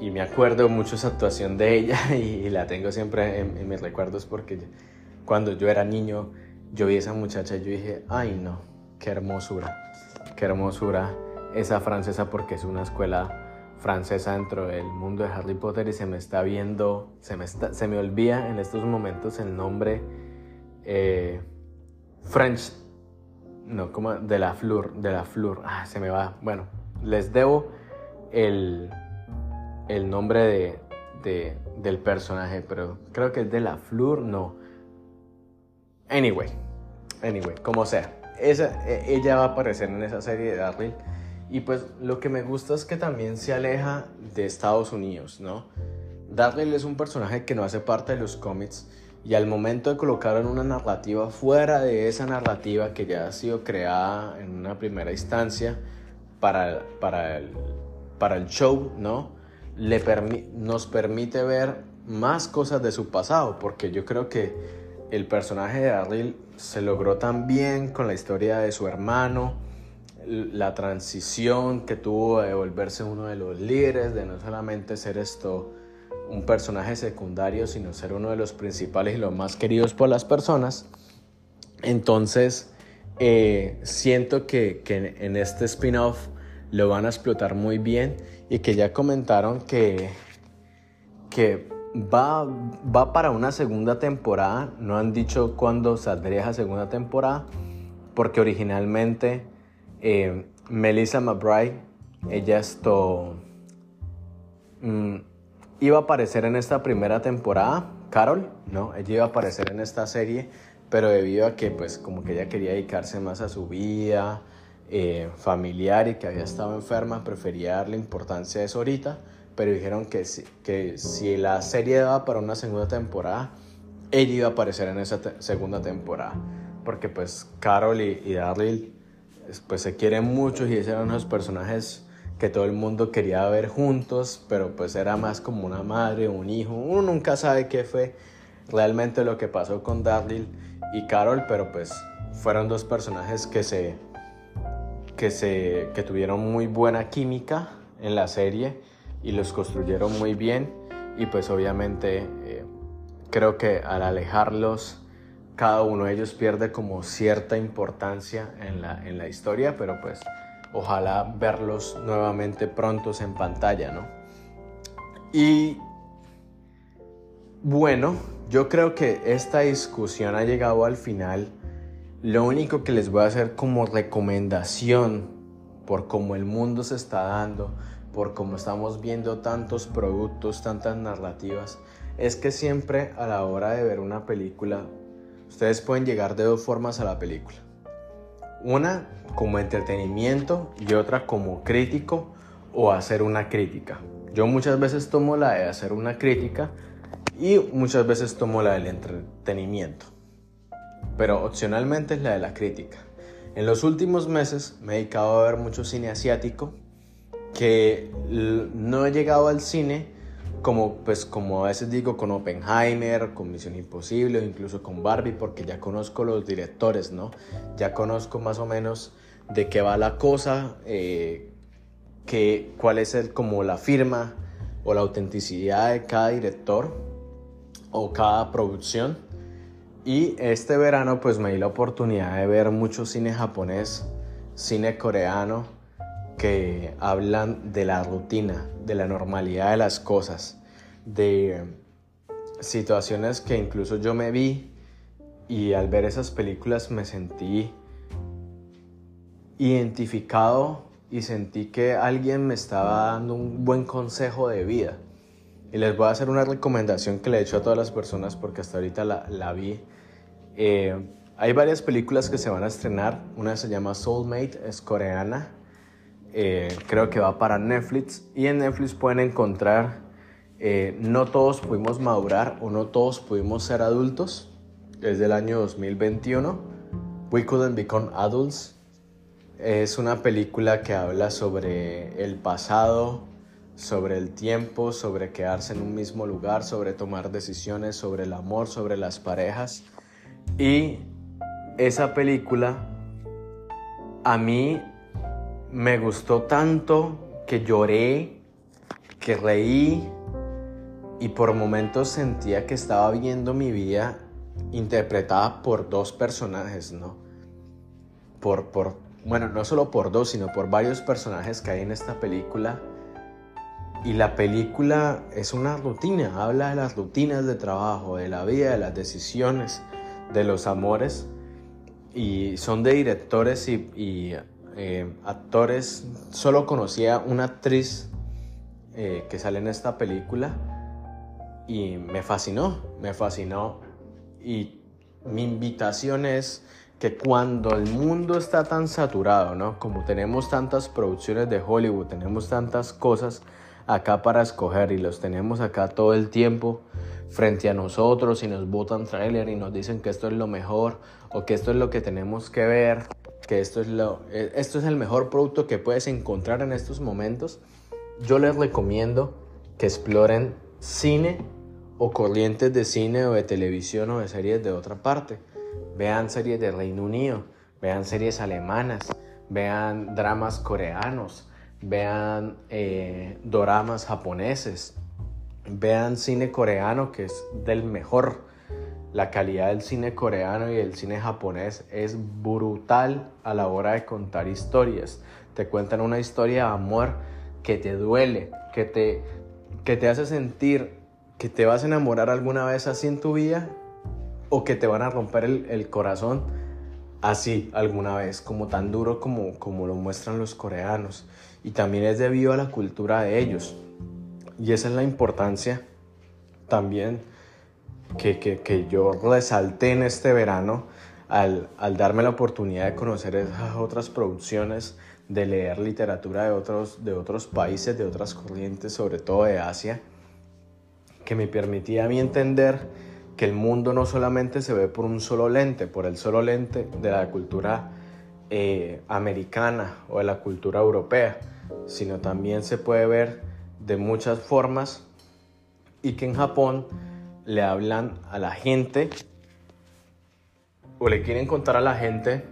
y, me acuerdo mucho esa actuación de ella y, la tengo siempre en, mis recuerdos porque cuando yo era niño yo vi a esa muchacha y yo dije, ay no, qué hermosura, qué hermosura esa francesa porque es una escuela francesa dentro del mundo de Harry Potter y se me está viendo, se me, está, se me olvida en estos momentos el nombre eh, French, no, como de la Fleur, de la Fleur, ah, se me va, bueno, les debo el, el nombre de, del personaje, pero creo que es de la Flur, no. Anyway, anyway, como sea. Esa, e, ella va a aparecer en esa serie de Darryl. Y pues lo que me gusta es que también se aleja de Estados Unidos, ¿no? Darryl es un personaje que no hace parte de los cómics y al momento de colocarlo en una narrativa fuera de esa narrativa que ya ha sido creada en una primera instancia para, para el, para el show, ¿no? Le nos permite ver más cosas de su pasado, porque yo creo que el personaje de Daryl se logró tan bien con la historia de su hermano, la transición que tuvo de volverse uno de los líderes, de no solamente ser esto un personaje secundario, sino ser uno de los principales y los más queridos por las personas. Entonces, eh, siento que, que en este spin-off lo van a explotar muy bien y que ya comentaron que, que va, va para una segunda temporada. No han dicho cuándo saldría esa segunda temporada porque originalmente eh, Melissa McBride, ella esto mm, iba a aparecer en esta primera temporada, Carol, ¿no? Ella iba a aparecer en esta serie, pero debido a que pues como que ella quería dedicarse más a su vida eh, familiar y que había estado enferma, prefería darle importancia a eso ahorita, pero dijeron que si, la serie daba para una segunda temporada, ella iba a aparecer en esa segunda temporada, porque pues Carol y, y pues se quieren mucho y eran unos personajes que todo el mundo quería ver juntos, pero pues era más como una madre, un hijo, uno nunca sabe qué fue realmente lo que pasó con Darryl y Carol, pero pues fueron dos personajes que se que se que tuvieron muy buena química en la serie y los construyeron muy bien. Y pues obviamente eh, creo que al alejarlos cada uno de ellos pierde como cierta importancia en la, en la historia, pero pues ojalá verlos nuevamente prontos en pantalla, ¿no? Y bueno, yo creo que esta discusión ha llegado al final. Lo único que les voy a hacer como recomendación por cómo el mundo se está dando, por cómo estamos viendo tantos productos, tantas narrativas, es que siempre a la hora de ver una película, ustedes pueden llegar de dos formas a la película. Una como entretenimiento y otra como crítico o hacer una crítica. Yo muchas veces tomo la de hacer una crítica y muchas veces tomo la del entretenimiento. Pero opcionalmente es la de la crítica. En los últimos meses me he dedicado a ver mucho cine asiático que no he llegado al cine como pues como a veces digo con Oppenheimer, con Misión Imposible o incluso con Barbie porque ya conozco los directores, ¿no? Ya conozco más o menos de qué va la cosa, eh, que, cuál es el, como la firma o la autenticidad de cada director o cada producción. Y este verano pues me di la oportunidad de ver mucho cine japonés, cine coreano, que hablan de la rutina, de la normalidad de las cosas, de situaciones que incluso yo me vi y al ver esas películas me sentí identificado y sentí que alguien me estaba dando un buen consejo de vida. Y les voy a hacer una recomendación que le he hecho a todas las personas porque hasta ahorita la, vi. Eh, hay varias películas que se van a estrenar. Una se llama Soulmate, es coreana eh, creo que va para Netflix y en Netflix pueden encontrar eh, No todos pudimos madurar o No todos pudimos ser adultos, es del año 2021, We Couldn't Become Adults. Es una película que habla sobre el pasado, sobre el tiempo, sobre quedarse en un mismo lugar, sobre tomar decisiones, sobre el amor, sobre las parejas. Y esa película a mí me gustó tanto que lloré, que reí y por momentos sentía que estaba viendo mi vida interpretada por dos personajes, ¿no? Por, por, bueno, no solo por dos, sino por varios personajes que hay en esta película. Y la película es una rutina, habla de las rutinas de trabajo, de la vida, de las decisiones, de los amores. Y son de directores y eh, actores, solo conocía una actriz eh, que sale en esta película y me fascinó, me fascinó. Y mi invitación es que cuando el mundo está tan saturado, ¿no? Como tenemos tantas producciones de Hollywood, tenemos tantas cosas acá para escoger y los tenemos acá todo el tiempo frente a nosotros y nos botan trailer y nos dicen que esto es lo mejor o que esto es lo que tenemos que ver que esto es, lo, eh, esto es el mejor producto que puedes encontrar en estos momentos, yo les recomiendo que exploren cine o corrientes de cine o de televisión o de series de otra parte. Vean series de Reino Unido, vean series alemanas, vean dramas coreanos, vean eh, doramas japoneses, vean cine coreano que es del mejor la calidad del cine coreano y del cine japonés es brutal a la hora de contar historias. Te cuentan una historia de amor que te duele, que te, que te hace sentir que te vas a enamorar alguna vez así en tu vida o que te van a romper el, corazón así alguna vez, como tan duro como, como lo muestran los coreanos. Y también es debido a la cultura de ellos. Y esa es la importancia también que, que, que yo resalté en este verano al, al, darme la oportunidad de conocer esas otras producciones, de leer literatura de otros, de otros países, de otras corrientes, sobre todo de Asia, que me permitía a mí entender que el mundo no solamente se ve por un solo lente, por el solo lente de la cultura eh, americana o de la cultura europea, sino también se puede ver de muchas formas y que en Japón le hablan a la gente o le quieren contar a la gente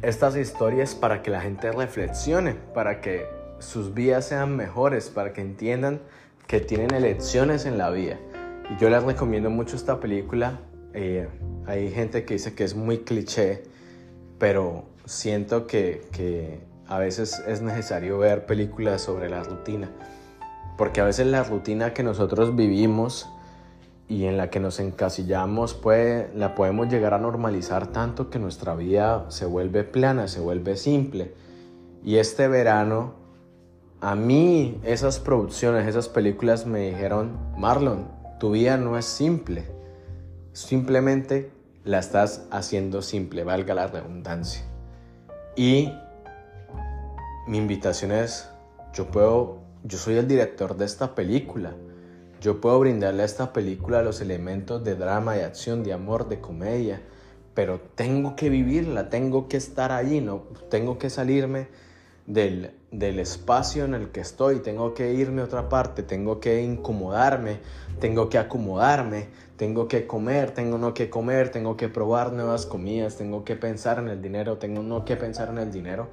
estas historias para que la gente reflexione, para que sus vidas sean mejores, para que entiendan que tienen elecciones en la vida. Y yo les recomiendo mucho esta película. Eh, hay gente que dice que es muy cliché, pero siento que, que a veces es necesario ver películas sobre la rutina. Porque a veces la rutina que nosotros vivimos y en la que nos encasillamos, puede, la podemos llegar a normalizar tanto que nuestra vida se vuelve plana, se vuelve simple. Y este verano, a mí esas producciones, esas películas me dijeron, Marlon, tu vida no es simple. Simplemente la estás haciendo simple, valga la redundancia. Y mi invitación es, yo puedo, yo soy el director de esta película yo puedo brindarle a esta película los elementos de drama, de acción, de amor, de comedia, pero tengo que vivirla, tengo que estar allí, no tengo que salirme del, del espacio en el que estoy, tengo que irme a otra parte, tengo que incomodarme, tengo que acomodarme, tengo que comer, tengo no que comer, tengo que probar nuevas comidas, tengo que pensar en el dinero, tengo no que pensar en el dinero.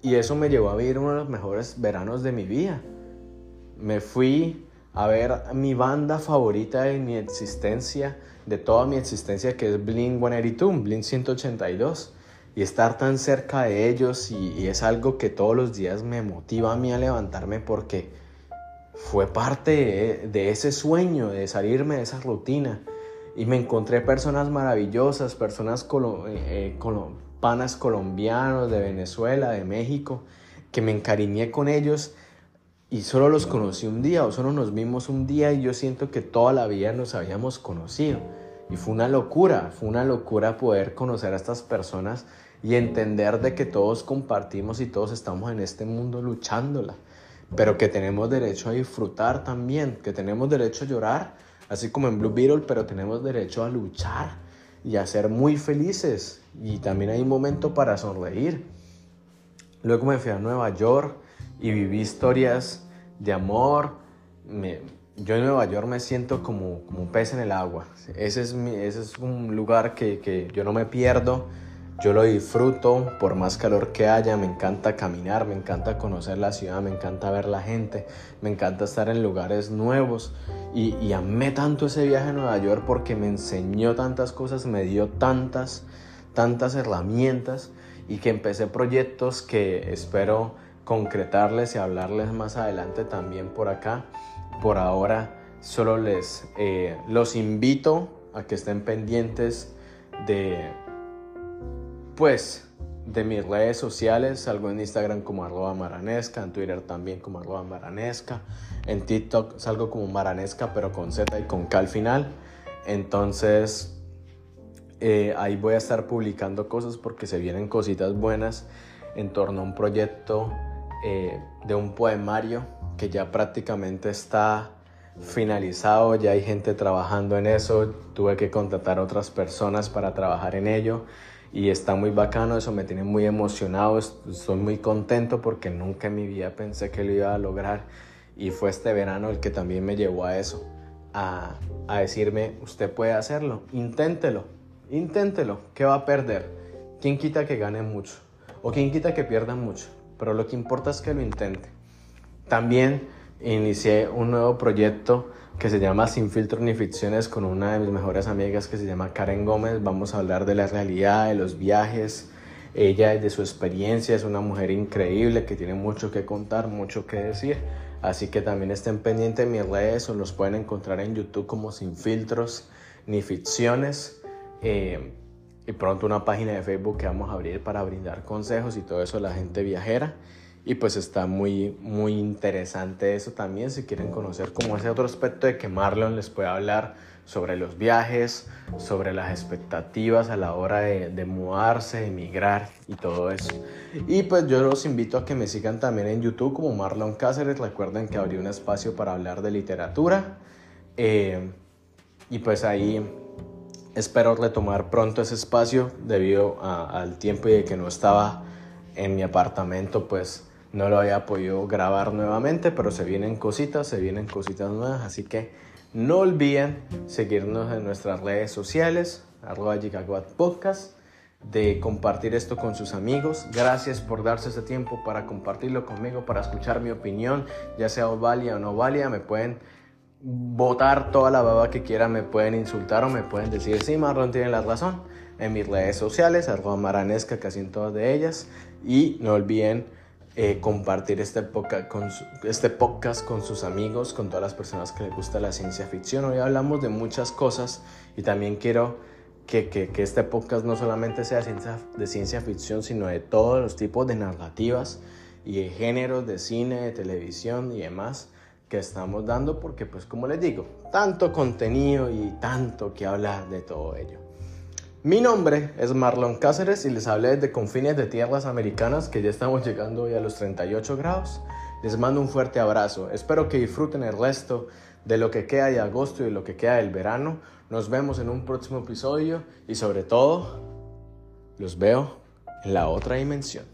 Y eso me llevó a vivir uno de los mejores veranos de mi vida. Me fui a ver mi banda favorita de mi existencia, de toda mi existencia, que es Blink 182, Blink 182. Y estar tan cerca de ellos y, es algo que todos los días me motiva a mí a levantarme porque fue parte de, ese sueño, de salirme de esa rutina. Y me encontré personas maravillosas, personas eh, eh, panas colombianos de Venezuela, de México, que me encariñé con ellos y solo los conocí un día o solo nos vimos un día y yo siento que toda la vida nos habíamos conocido. Y fue una locura, fue una locura poder conocer a estas personas y entender de que todos compartimos y todos estamos en este mundo luchándola, pero que tenemos derecho a disfrutar también, que tenemos derecho a llorar, así como en Blue Beetle, pero tenemos derecho a luchar y a ser muy felices. Y también hay un momento para sonreír. Luego me fui a Nueva York y viví historias de amor. yo en Nueva York me siento como, como un pez en el agua. Ese es, mi, ese es un lugar que, que yo no me pierdo. Yo lo disfruto por más calor que haya, me encanta caminar, me encanta conocer la ciudad, me encanta ver la gente, me encanta estar en lugares nuevos y, y amé tanto ese viaje a Nueva York porque me enseñó tantas cosas, me dio tantas, tantas herramientas y que empecé proyectos que espero concretarles y hablarles más adelante también por acá. Por ahora solo les eh, los invito a que estén pendientes de pues de mis redes sociales, salgo en Instagram como arroba maranesca, en Twitter también como arroba maranesca, en TikTok salgo como maranesca pero con Z y con K al final. Entonces eh, ahí voy a estar publicando cosas porque se vienen cositas buenas en torno a un proyecto eh, de un poemario que ya prácticamente está finalizado, ya hay gente trabajando en eso, tuve que contratar a otras personas para trabajar en ello y está muy bacano, eso me tiene muy emocionado, estoy muy contento porque nunca en mi vida pensé que lo iba a lograr y fue este verano el que también me llevó a eso, a, a decirme, usted puede hacerlo, inténtelo, inténtelo, ¿qué va a perder? ¿Quién quita que gane mucho? ¿O quién quita que pierda mucho? Pero lo que importa es que lo intente. También inicié un nuevo proyecto que se llama Sin filtro ni ficciones con una de mis mejores amigas que se llama Karen Gómez. Vamos a hablar de la realidad, de los viajes. Ella de su experiencia es una mujer increíble que tiene mucho que contar, mucho que decir. Así que también estén pendientes de mis redes o los pueden encontrar en YouTube como Sin filtros ni ficciones. Eh, y pronto una página de Facebook que vamos a abrir para brindar consejos y todo eso a la gente viajera. Y pues está muy, muy interesante eso también, si quieren conocer como ese otro aspecto de que Marlon les puede hablar sobre los viajes, sobre las expectativas a la hora de, de mudarse, emigrar y todo eso. Y pues yo los invito a que me sigan también en YouTube como Marlon Cáceres. Recuerden que abrí un espacio para hablar de literatura. Eh, y pues ahí espero retomar pronto ese espacio debido al tiempo y de que no estaba en mi apartamento, pues no lo había podido grabar nuevamente, pero se vienen cositas, se vienen cositas nuevas, así que no olviden seguirnos en nuestras redes sociales, arroba Podcast, de compartir esto con sus amigos. Gracias por darse ese tiempo para compartirlo conmigo, para escuchar mi opinión, ya sea válida o no válida. Me pueden votar toda la baba que quieran, me pueden insultar o me pueden decir, sí, Marlon tiene la razón. En mis redes sociales, arroba maranesca, casi en todas de ellas. Y no olviden eh, compartir este podcast, con este podcast con sus amigos, con todas las personas que les gusta la ciencia ficción. Hoy hablamos de muchas cosas y también quiero que, este podcast no solamente sea de ciencia ficción, sino de todos los tipos de narrativas y de géneros de cine, de televisión y demás que estamos dando, porque pues como les digo, tanto contenido y tanto que hablar de todo ello. Mi nombre es Marlon Cáceres y les hablé desde confines de tierras americanas que ya estamos llegando hoy a los 38 grados. Les mando un fuerte abrazo. Espero que disfruten el resto de lo que queda de agosto y lo que queda del verano. Nos vemos en un próximo episodio y sobre todo los veo en la otra dimensión.